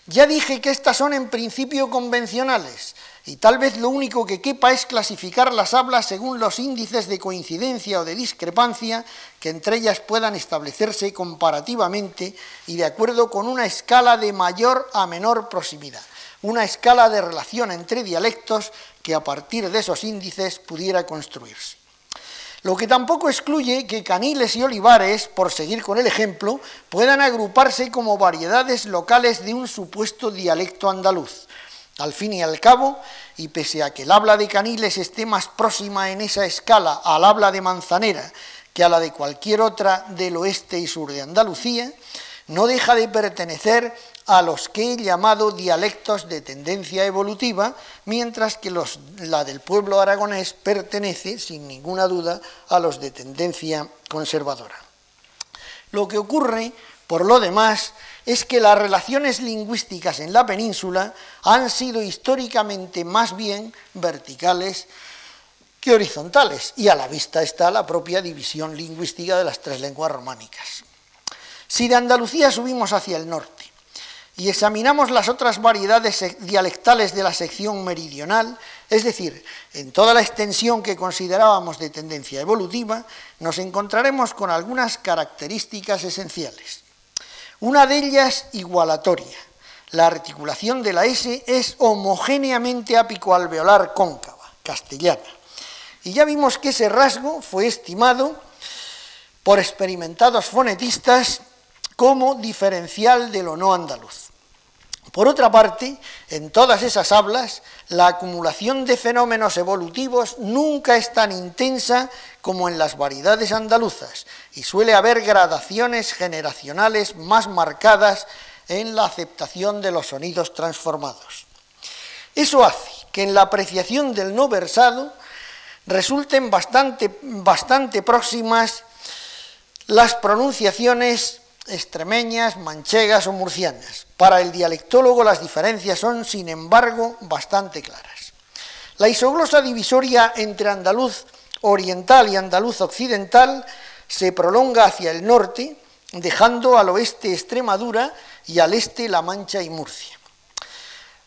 Ya dije que estas son en principio convencionales y tal vez lo único que quepa es clasificar las hablas según los índices de coincidencia o de discrepancia que entre ellas puedan establecerse comparativamente y de acuerdo con una escala de mayor a menor proximidad, una escala de relación entre dialectos que a partir de esos índices pudiera construirse. Lo que tampoco excluye que caniles y olivares, por seguir con el ejemplo, puedan agruparse como variedades locales de un supuesto dialecto andaluz. Al fin y al cabo, y pese a que el habla de caniles esté más próxima en esa escala al habla de manzanera que a la de cualquier otra del oeste y sur de Andalucía, no deja de pertenecer a los que he llamado dialectos de tendencia evolutiva, mientras que los, la del pueblo aragonés pertenece, sin ninguna duda, a los de tendencia conservadora. Lo que ocurre, por lo demás, es que las relaciones lingüísticas en la península han sido históricamente más bien verticales que horizontales, y a la vista está la propia división lingüística de las tres lenguas románicas. Si de Andalucía subimos hacia el norte, y examinamos las otras variedades dialectales de la sección meridional, es decir, en toda la extensión que considerábamos de tendencia evolutiva, nos encontraremos con algunas características esenciales. Una de ellas igualatoria. La articulación de la S es homogéneamente apicoalveolar cóncava, castellana. Y ya vimos que ese rasgo fue estimado por experimentados fonetistas como diferencial de lo no andaluz. Por otra parte, en todas esas hablas, la acumulación de fenómenos evolutivos nunca es tan intensa como en las variedades andaluzas y suele haber gradaciones generacionales más marcadas en la aceptación de los sonidos transformados. Eso hace que en la apreciación del no versado resulten bastante, bastante próximas las pronunciaciones extremeñas, manchegas o murcianas. Para el dialectólogo las diferencias son, sin embargo, bastante claras. La isoglosa divisoria entre andaluz oriental y andaluz occidental se prolonga hacia el norte, dejando al oeste Extremadura y al este La Mancha y Murcia.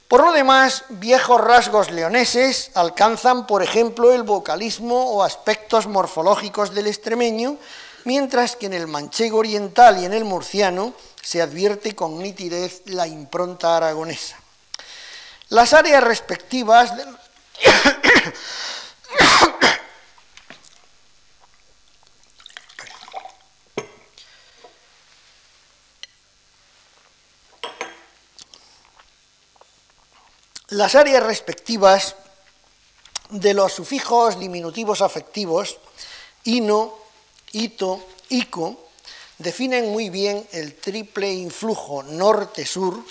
Por lo demás, viejos rasgos leoneses alcanzan, por ejemplo, el vocalismo o aspectos morfológicos del extremeño, mientras que en el manchego oriental y en el murciano se advierte con nitidez la impronta aragonesa. Las áreas respectivas del... Las áreas respectivas de los sufijos diminutivos afectivos ino, ito, ico definen muy bien el triple influjo norte-sur,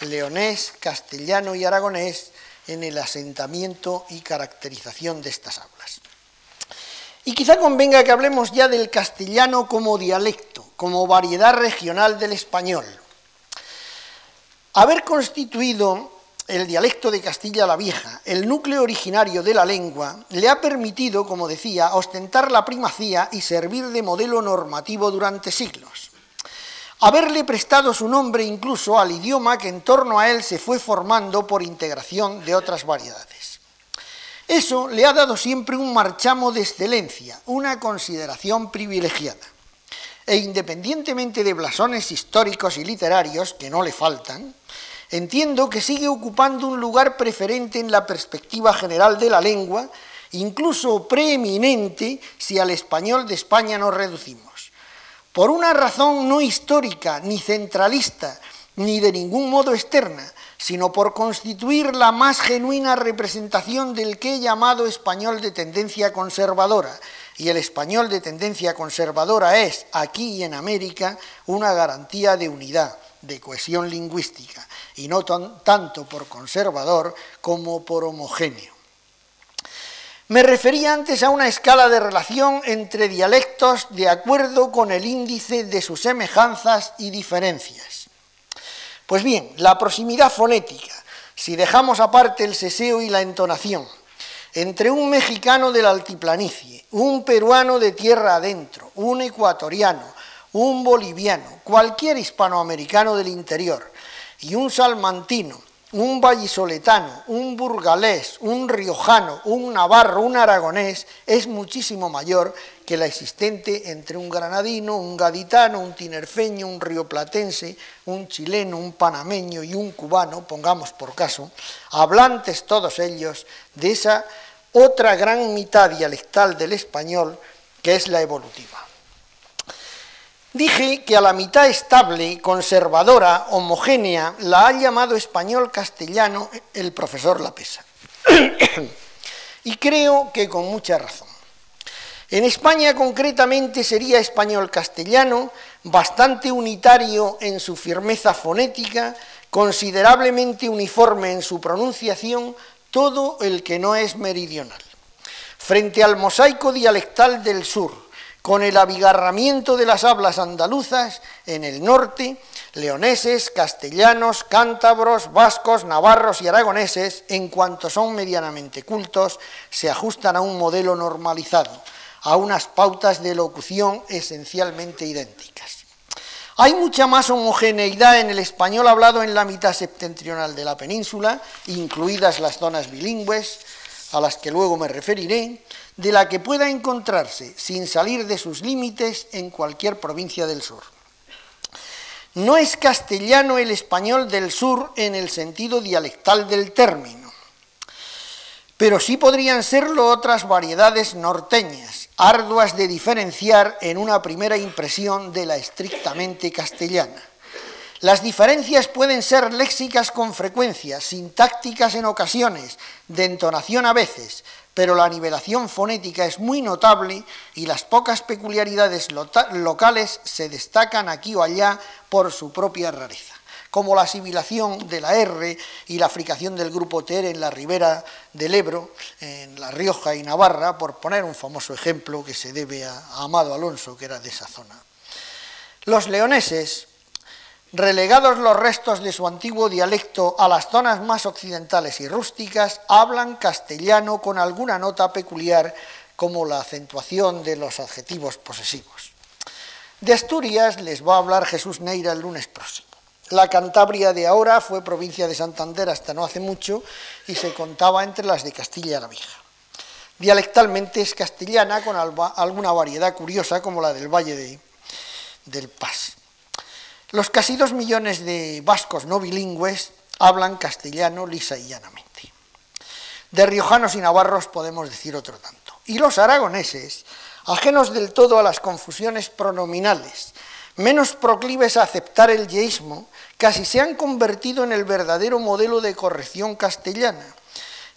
leonés, castellano y aragonés, en el asentamiento y caracterización de estas hablas. Y quizá convenga que hablemos ya del castellano como dialecto, como variedad regional del español. Haber constituido el dialecto de Castilla la Vieja, el núcleo originario de la lengua, le ha permitido, como decía, ostentar la primacía y servir de modelo normativo durante siglos. Haberle prestado su nombre incluso al idioma que en torno a él se fue formando por integración de otras variedades. Eso le ha dado siempre un marchamo de excelencia, una consideración privilegiada. E independientemente de blasones históricos y literarios, que no le faltan, entiendo que sigue ocupando un lugar preferente en la perspectiva general de la lengua, incluso preeminente si al español de España nos reducimos. Por una razón no histórica, ni centralista, ni de ningún modo externa, sino por constituir la más genuina representación del que he llamado español de tendencia conservadora. Y el español de tendencia conservadora es, aquí y en América, una garantía de unidad, de cohesión lingüística y no tanto por conservador como por homogéneo. Me refería antes a una escala de relación entre dialectos de acuerdo con el índice de sus semejanzas y diferencias. Pues bien, la proximidad fonética, si dejamos aparte el seseo y la entonación, entre un mexicano de la altiplanicie, un peruano de tierra adentro, un ecuatoriano, un boliviano, cualquier hispanoamericano del interior, y un salmantino, un vallisoletano, un burgalés, un riojano, un navarro, un aragonés, es muchísimo mayor que la existente entre un granadino, un gaditano, un tinerfeño, un rioplatense, un chileno, un panameño y un cubano, pongamos por caso, hablantes todos ellos de esa otra gran mitad dialectal del español que es la evolutiva. Dije que a la mitad estable, conservadora, homogénea, la ha llamado español-castellano el profesor Lapesa. <coughs> y creo que con mucha razón. En España concretamente sería español-castellano, bastante unitario en su firmeza fonética, considerablemente uniforme en su pronunciación, todo el que no es meridional. Frente al mosaico dialectal del sur, con el abigarramiento de las hablas andaluzas en el norte, leoneses, castellanos, cántabros, vascos, navarros y aragoneses, en cuanto son medianamente cultos, se ajustan a un modelo normalizado, a unas pautas de locución esencialmente idénticas. Hay mucha más homogeneidad en el español hablado en la mitad septentrional de la península, incluidas las zonas bilingües, a las que luego me referiré, de la que pueda encontrarse sin salir de sus límites en cualquier provincia del sur. No es castellano el español del sur en el sentido dialectal del término, pero sí podrían serlo otras variedades norteñas, arduas de diferenciar en una primera impresión de la estrictamente castellana. Las diferencias pueden ser léxicas con frecuencia, sintácticas en ocasiones, de entonación a veces, pero la nivelación fonética es muy notable y las pocas peculiaridades locales se destacan aquí o allá por su propia rareza. como la sibilación de la R y la fricación del grupo TR en la ribera del Ebro, en La Rioja y Navarra, por poner un famoso ejemplo que se debe a Amado Alonso, que era de esa zona. Los leoneses, relegados los restos de su antiguo dialecto a las zonas más occidentales y rústicas, hablan castellano con alguna nota peculiar como la acentuación de los adjetivos posesivos. De Asturias les va a hablar Jesús Neira el lunes próximo. La Cantabria de ahora fue provincia de Santander hasta no hace mucho y se contaba entre las de Castilla la Vieja. Dialectalmente es castellana con alguna variedad curiosa como la del Valle del Paz. Los casi dos millones de vascos no bilingües hablan castellano lisa y llanamente. De riojanos y navarros podemos decir otro tanto. Y los aragoneses, ajenos del todo a las confusiones pronominales, menos proclives a aceptar el yeísmo, casi se han convertido en el verdadero modelo de corrección castellana.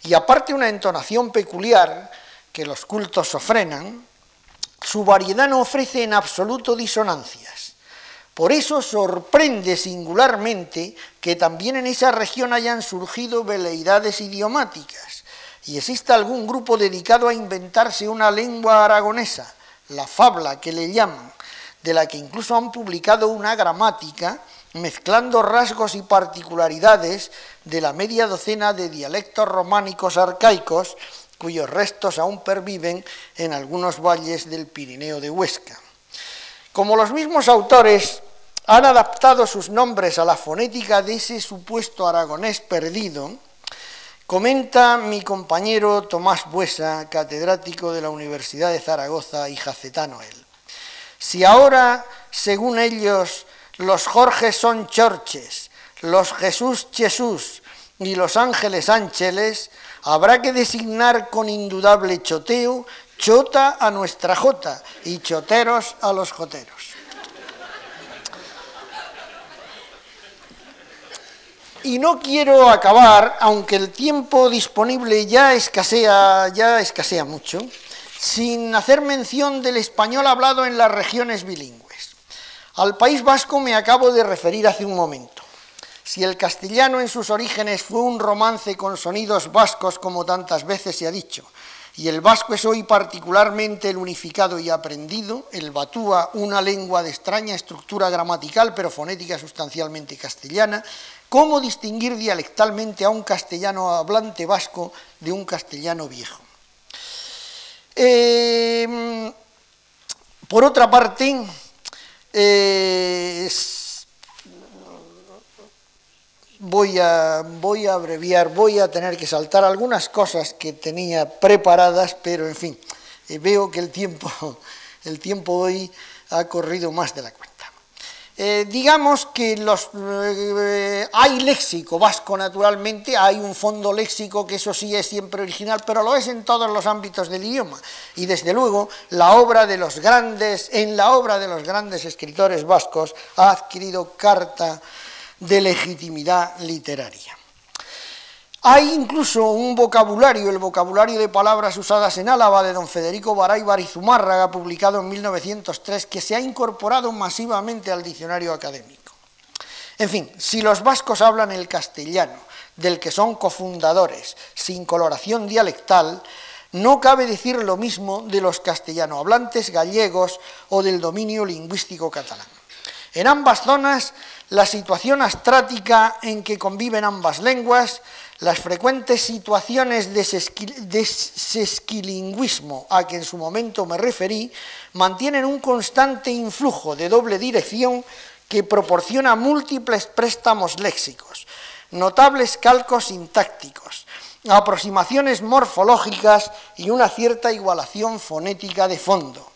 Y aparte una entonación peculiar que los cultos sofrenan, su variedad no ofrece en absoluto disonancias. Por eso sorprende singularmente que también en esa región hayan surgido veleidades idiomáticas y exista algún grupo dedicado a inventarse una lengua aragonesa, la fabla que le llaman, de la que incluso han publicado una gramática mezclando rasgos y particularidades de la media docena de dialectos románicos arcaicos cuyos restos aún perviven en algunos valles del Pirineo de Huesca. Como los mismos autores han adaptado sus nombres a la fonética de ese supuesto aragonés perdido, Comenta mi compañero Tomás Buesa, catedrático de la Universidad de Zaragoza y jacetano él. Si ahora, según ellos, los Jorges son chorches, los Jesús Jesús y los ángeles ángeles, habrá que designar con indudable choteo chota a nuestra jota y choteros a los joteros. Y no quiero acabar, aunque el tiempo disponible ya escasea, ya escasea mucho, sin hacer mención del español hablado en las regiones bilingües. Al País Vasco me acabo de referir hace un momento. Si el castellano en sus orígenes fue un romance con sonidos vascos, como tantas veces se ha dicho, y el vasco es hoy particularmente el unificado y aprendido, el batúa una lengua de extraña estructura gramatical, pero fonética sustancialmente castellana, ¿Cómo distinguir dialectalmente a un castellano hablante vasco de un castellano viejo? Em, por otra parte, eh, voy, a, voy a abreviar, voy a tener que saltar algunas cosas que tenía preparadas, pero en fin, eh, veo que el tiempo, <laughs> el tiempo hoy ha corrido más de la cuenta. Eh, digamos que eh, hay léxico vasco naturalmente, hay un fondo léxico que eso sí es siempre original, pero lo es en todos los ámbitos del idioma. Y desde luego la obra de los grandes, en la obra de los grandes escritores vascos ha adquirido carta de legitimidad literaria. Hay incluso un vocabulario, el vocabulario de palabras usadas en Álava de don Federico Baray Barizumárraga, publicado en 1903, que se ha incorporado masivamente al diccionario académico. En fin, si los vascos hablan el castellano, del que son cofundadores, sin coloración dialectal, no cabe decir lo mismo de los castellano hablantes gallegos o del dominio lingüístico catalán. En ambas zonas, la situación astrática en que conviven ambas lenguas las frecuentes situaciones de sesquilingüismo a que en su momento me referí mantienen un constante influjo de doble dirección que proporciona múltiples préstamos léxicos, notables calcos sintácticos, aproximaciones morfológicas y una cierta igualación fonética de fondo.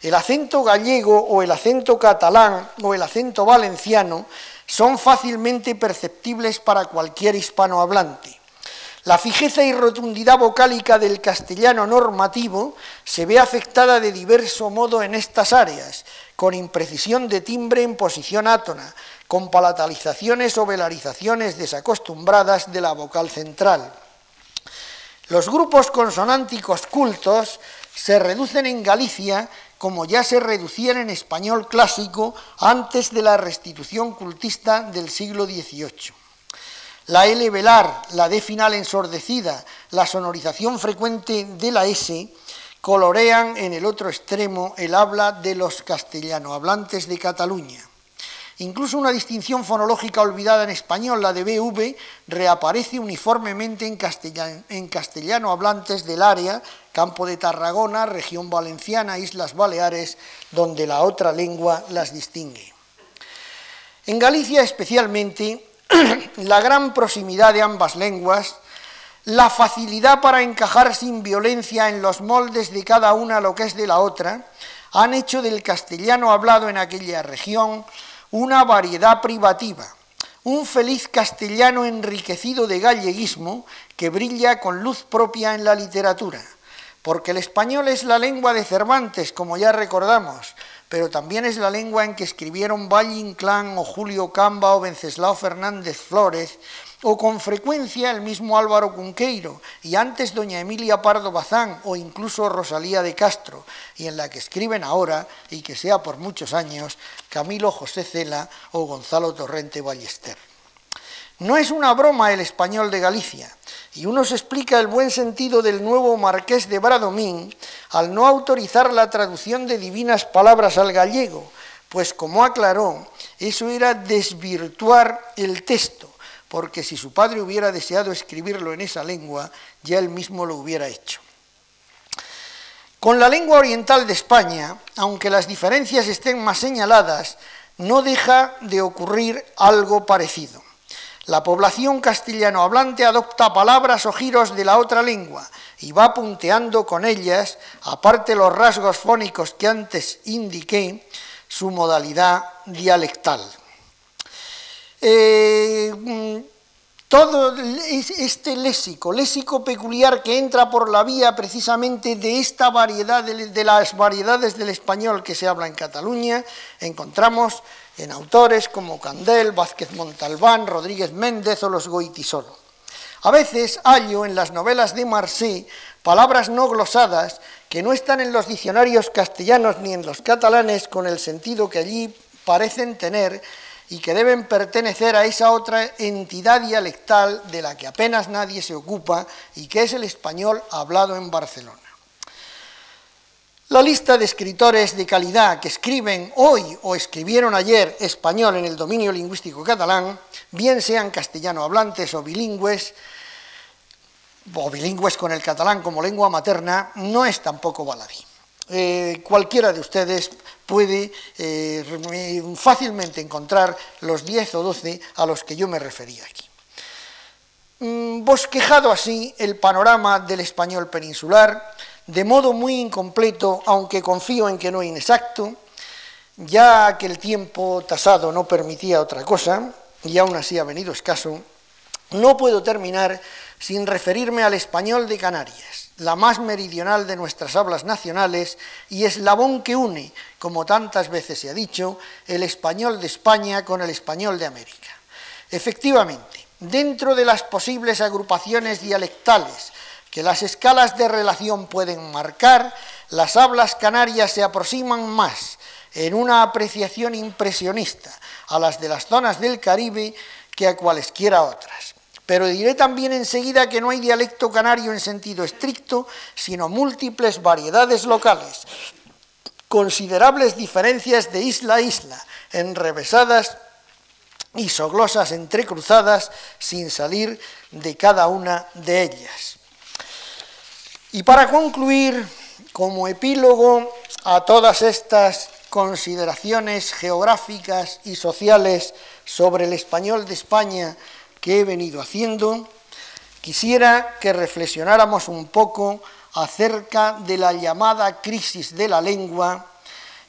El acento gallego o el acento catalán o el acento valenciano son fácilmente perceptibles para cualquier hispanohablante. La fijeza y rotundidad vocálica del castellano normativo se ve afectada de diverso modo en estas áreas, con imprecisión de timbre en posición átona, con palatalizaciones o velarizaciones desacostumbradas de la vocal central. Los grupos consonánticos cultos se reducen en Galicia como ya se reducían en español clásico antes de la restitución cultista del siglo XVIII. La L velar, la D final ensordecida, la sonorización frecuente de la S colorean en el otro extremo el habla de los castellanohablantes de Cataluña. Incluso una distinción fonológica olvidada en español, la de BV, reaparece uniformemente en castellano, en castellano hablantes del área, campo de Tarragona, región valenciana, Islas Baleares, donde la otra lengua las distingue. En Galicia especialmente, <clears throat> la gran proximidad de ambas lenguas, la facilidad para encajar sin violencia en los moldes de cada una lo que es de la otra, han hecho del castellano hablado en aquella región una variedad privativa, un feliz castellano enriquecido de galleguismo que brilla con luz propia en la literatura, porque el español es la lengua de Cervantes, como ya recordamos, pero también es la lengua en que escribieron Valle Inclán o Julio Camba o Venceslao Fernández Flores, o con frecuencia el mismo Álvaro Cunqueiro, y antes doña Emilia Pardo Bazán, o incluso Rosalía de Castro, y en la que escriben ahora, y que sea por muchos años, Camilo José Cela o Gonzalo Torrente Ballester. No es una broma el español de Galicia, y uno se explica el buen sentido del nuevo marqués de Bradomín al no autorizar la traducción de divinas palabras al gallego, pues como aclaró, eso era desvirtuar el texto, porque si su padre hubiera deseado escribirlo en esa lengua, ya él mismo lo hubiera hecho. Con la lengua oriental de España, aunque las diferencias estén más señaladas, no deja de ocurrir algo parecido. La población castellano hablante adopta palabras o giros de la otra lengua y va punteando con ellas, aparte los rasgos fónicos que antes indiqué, su modalidad dialectal. Eh, mm, todo este léxico, léxico peculiar que entra por la vía precisamente de esta variedad, de, las variedades del español que se habla en Cataluña, encontramos en autores como Candel, Vázquez Montalbán, Rodríguez Méndez o los Goitisolo. A veces hallo en las novelas de Marseille palabras no glosadas que no están en los diccionarios castellanos ni en los catalanes con el sentido que allí parecen tener y que deben pertenecer a esa otra entidad dialectal de la que apenas nadie se ocupa y que es el español hablado en Barcelona. La lista de escritores de calidad que escriben hoy o escribieron ayer español en el dominio lingüístico catalán, bien sean castellano hablantes o bilingües, o bilingües con el catalán como lengua materna, no es tampoco baladí. Eh, cualquiera de ustedes puede eh, fácilmente encontrar los 10 o 12 a los que yo me refería aquí. Mm, bosquejado así el panorama del español peninsular, de modo muy incompleto, aunque confío en que no inexacto, ya que el tiempo tasado no permitía otra cosa, y aún así ha venido escaso, no puedo terminar sin referirme al español de Canarias la más meridional de nuestras hablas nacionales y eslabón que une, como tantas veces se ha dicho, el español de España con el español de América. Efectivamente, dentro de las posibles agrupaciones dialectales que las escalas de relación pueden marcar, las hablas canarias se aproximan más en una apreciación impresionista a las de las zonas del Caribe que a cualesquiera otras. Pero diré también enseguida que no hay dialecto canario en sentido estricto, sino múltiples variedades locales, considerables diferencias de isla a isla, enrevesadas y soglosas entrecruzadas sin salir de cada una de ellas. Y para concluir, como epílogo a todas estas consideraciones geográficas y sociales sobre el español de España que he venido haciendo, quisiera que reflexionáramos un poco acerca de la llamada crisis de la lengua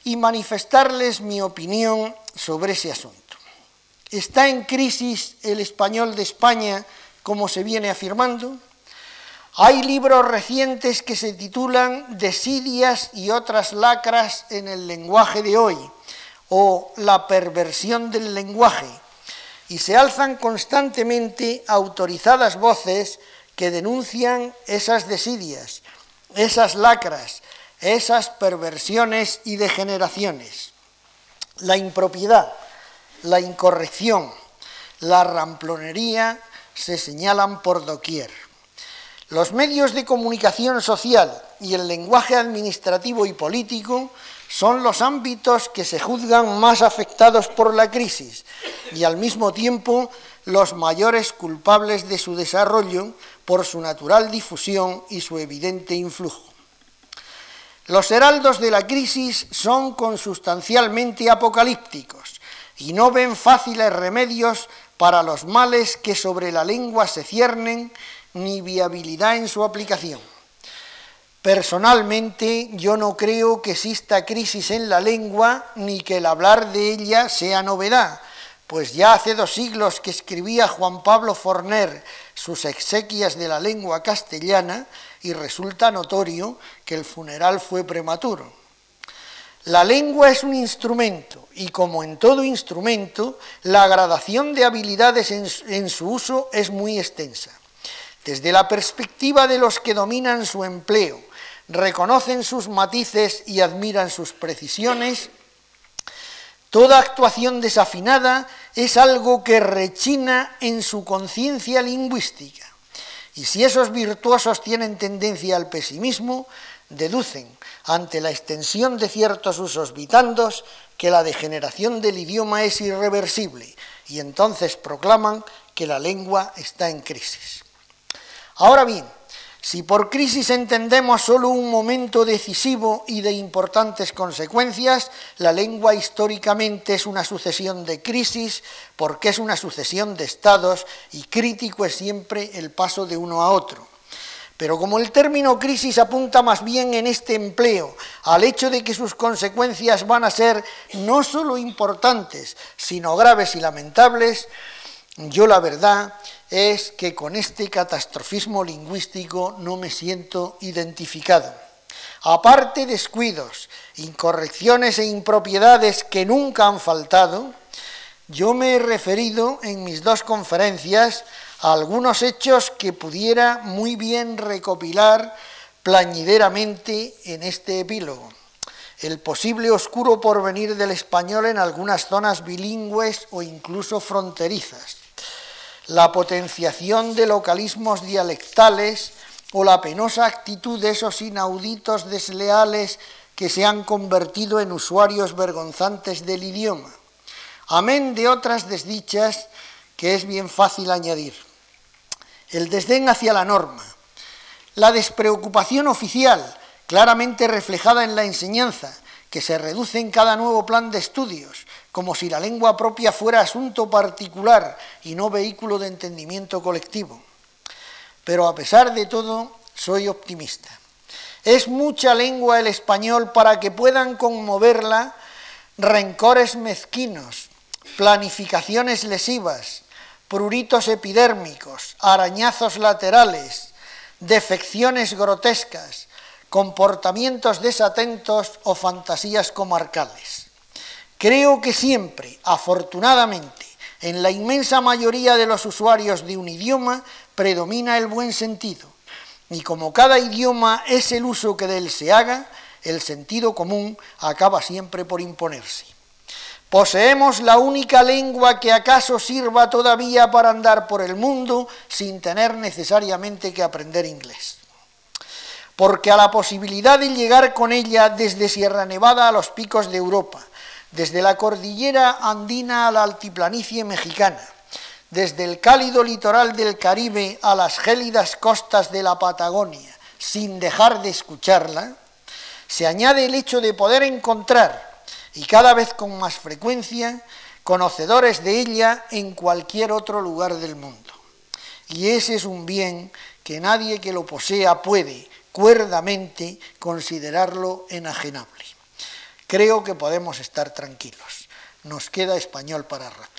y manifestarles mi opinión sobre ese asunto. ¿Está en crisis el español de España como se viene afirmando? Hay libros recientes que se titulan Desidias y otras lacras en el lenguaje de hoy o La perversión del lenguaje, y se alzan constantemente autorizadas voces que denuncian esas desidias, esas lacras, esas perversiones y degeneraciones. La impropiedad, la incorrección, la ramplonería se señalan por doquier. Los medios de comunicación social y el lenguaje administrativo y político son los ámbitos que se juzgan más afectados por la crisis y al mismo tiempo los mayores culpables de su desarrollo por su natural difusión y su evidente influjo. Los heraldos de la crisis son consustancialmente apocalípticos y no ven fáciles remedios para los males que sobre la lengua se ciernen ni viabilidad en su aplicación. Personalmente yo no creo que exista crisis en la lengua ni que el hablar de ella sea novedad, pues ya hace dos siglos que escribía Juan Pablo Forner sus exequias de la lengua castellana y resulta notorio que el funeral fue prematuro. La lengua es un instrumento y como en todo instrumento, la gradación de habilidades en, su uso es muy extensa. Desde la perspectiva de los que dominan su empleo, reconocen sus matices y admiran sus precisiones, toda actuación desafinada es algo que rechina en su conciencia lingüística. Y si esos virtuosos tienen tendencia al pesimismo, deducen, ante la extensión de ciertos usos vitandos, que la degeneración del idioma es irreversible y entonces proclaman que la lengua está en crisis. Ahora bien, si por crisis entendemos solo un momento decisivo y de importantes consecuencias, la lengua históricamente es una sucesión de crisis porque es una sucesión de estados y crítico es siempre el paso de uno a otro. Pero como el término crisis apunta más bien en este empleo al hecho de que sus consecuencias van a ser no solo importantes, sino graves y lamentables, yo la verdad es que con este catastrofismo lingüístico no me siento identificado. Aparte descuidos, incorrecciones e impropiedades que nunca han faltado, yo me he referido en mis dos conferencias a algunos hechos que pudiera muy bien recopilar plañideramente en este epílogo. El posible oscuro porvenir del español en algunas zonas bilingües o incluso fronterizas la potenciación de localismos dialectales o la penosa actitud de esos inauditos desleales que se han convertido en usuarios vergonzantes del idioma, amén de otras desdichas que es bien fácil añadir. El desdén hacia la norma, la despreocupación oficial, claramente reflejada en la enseñanza, que se reduce en cada nuevo plan de estudios, como si la lengua propia fuera asunto particular y no vehículo de entendimiento colectivo. Pero a pesar de todo, soy optimista. Es mucha lengua el español para que puedan conmoverla rencores mezquinos, planificaciones lesivas, pruritos epidérmicos, arañazos laterales, defecciones grotescas, comportamientos desatentos o fantasías comarcales. Creo que siempre, afortunadamente, en la inmensa mayoría de los usuarios de un idioma predomina el buen sentido, y como cada idioma es el uso que de él se haga, el sentido común acaba siempre por imponerse. Poseemos la única lengua que acaso sirva todavía para andar por el mundo sin tener necesariamente que aprender inglés porque a la posibilidad de llegar con ella desde Sierra Nevada a los picos de Europa, desde la cordillera andina a la altiplanicie mexicana, desde el cálido litoral del Caribe a las gélidas costas de la Patagonia, sin dejar de escucharla, se añade el hecho de poder encontrar, y cada vez con más frecuencia, conocedores de ella en cualquier otro lugar del mundo. Y ese es un bien que nadie que lo posea puede, cuerdamente considerarlo enajenable. Creo que podemos estar tranquilos. Nos queda español para rato.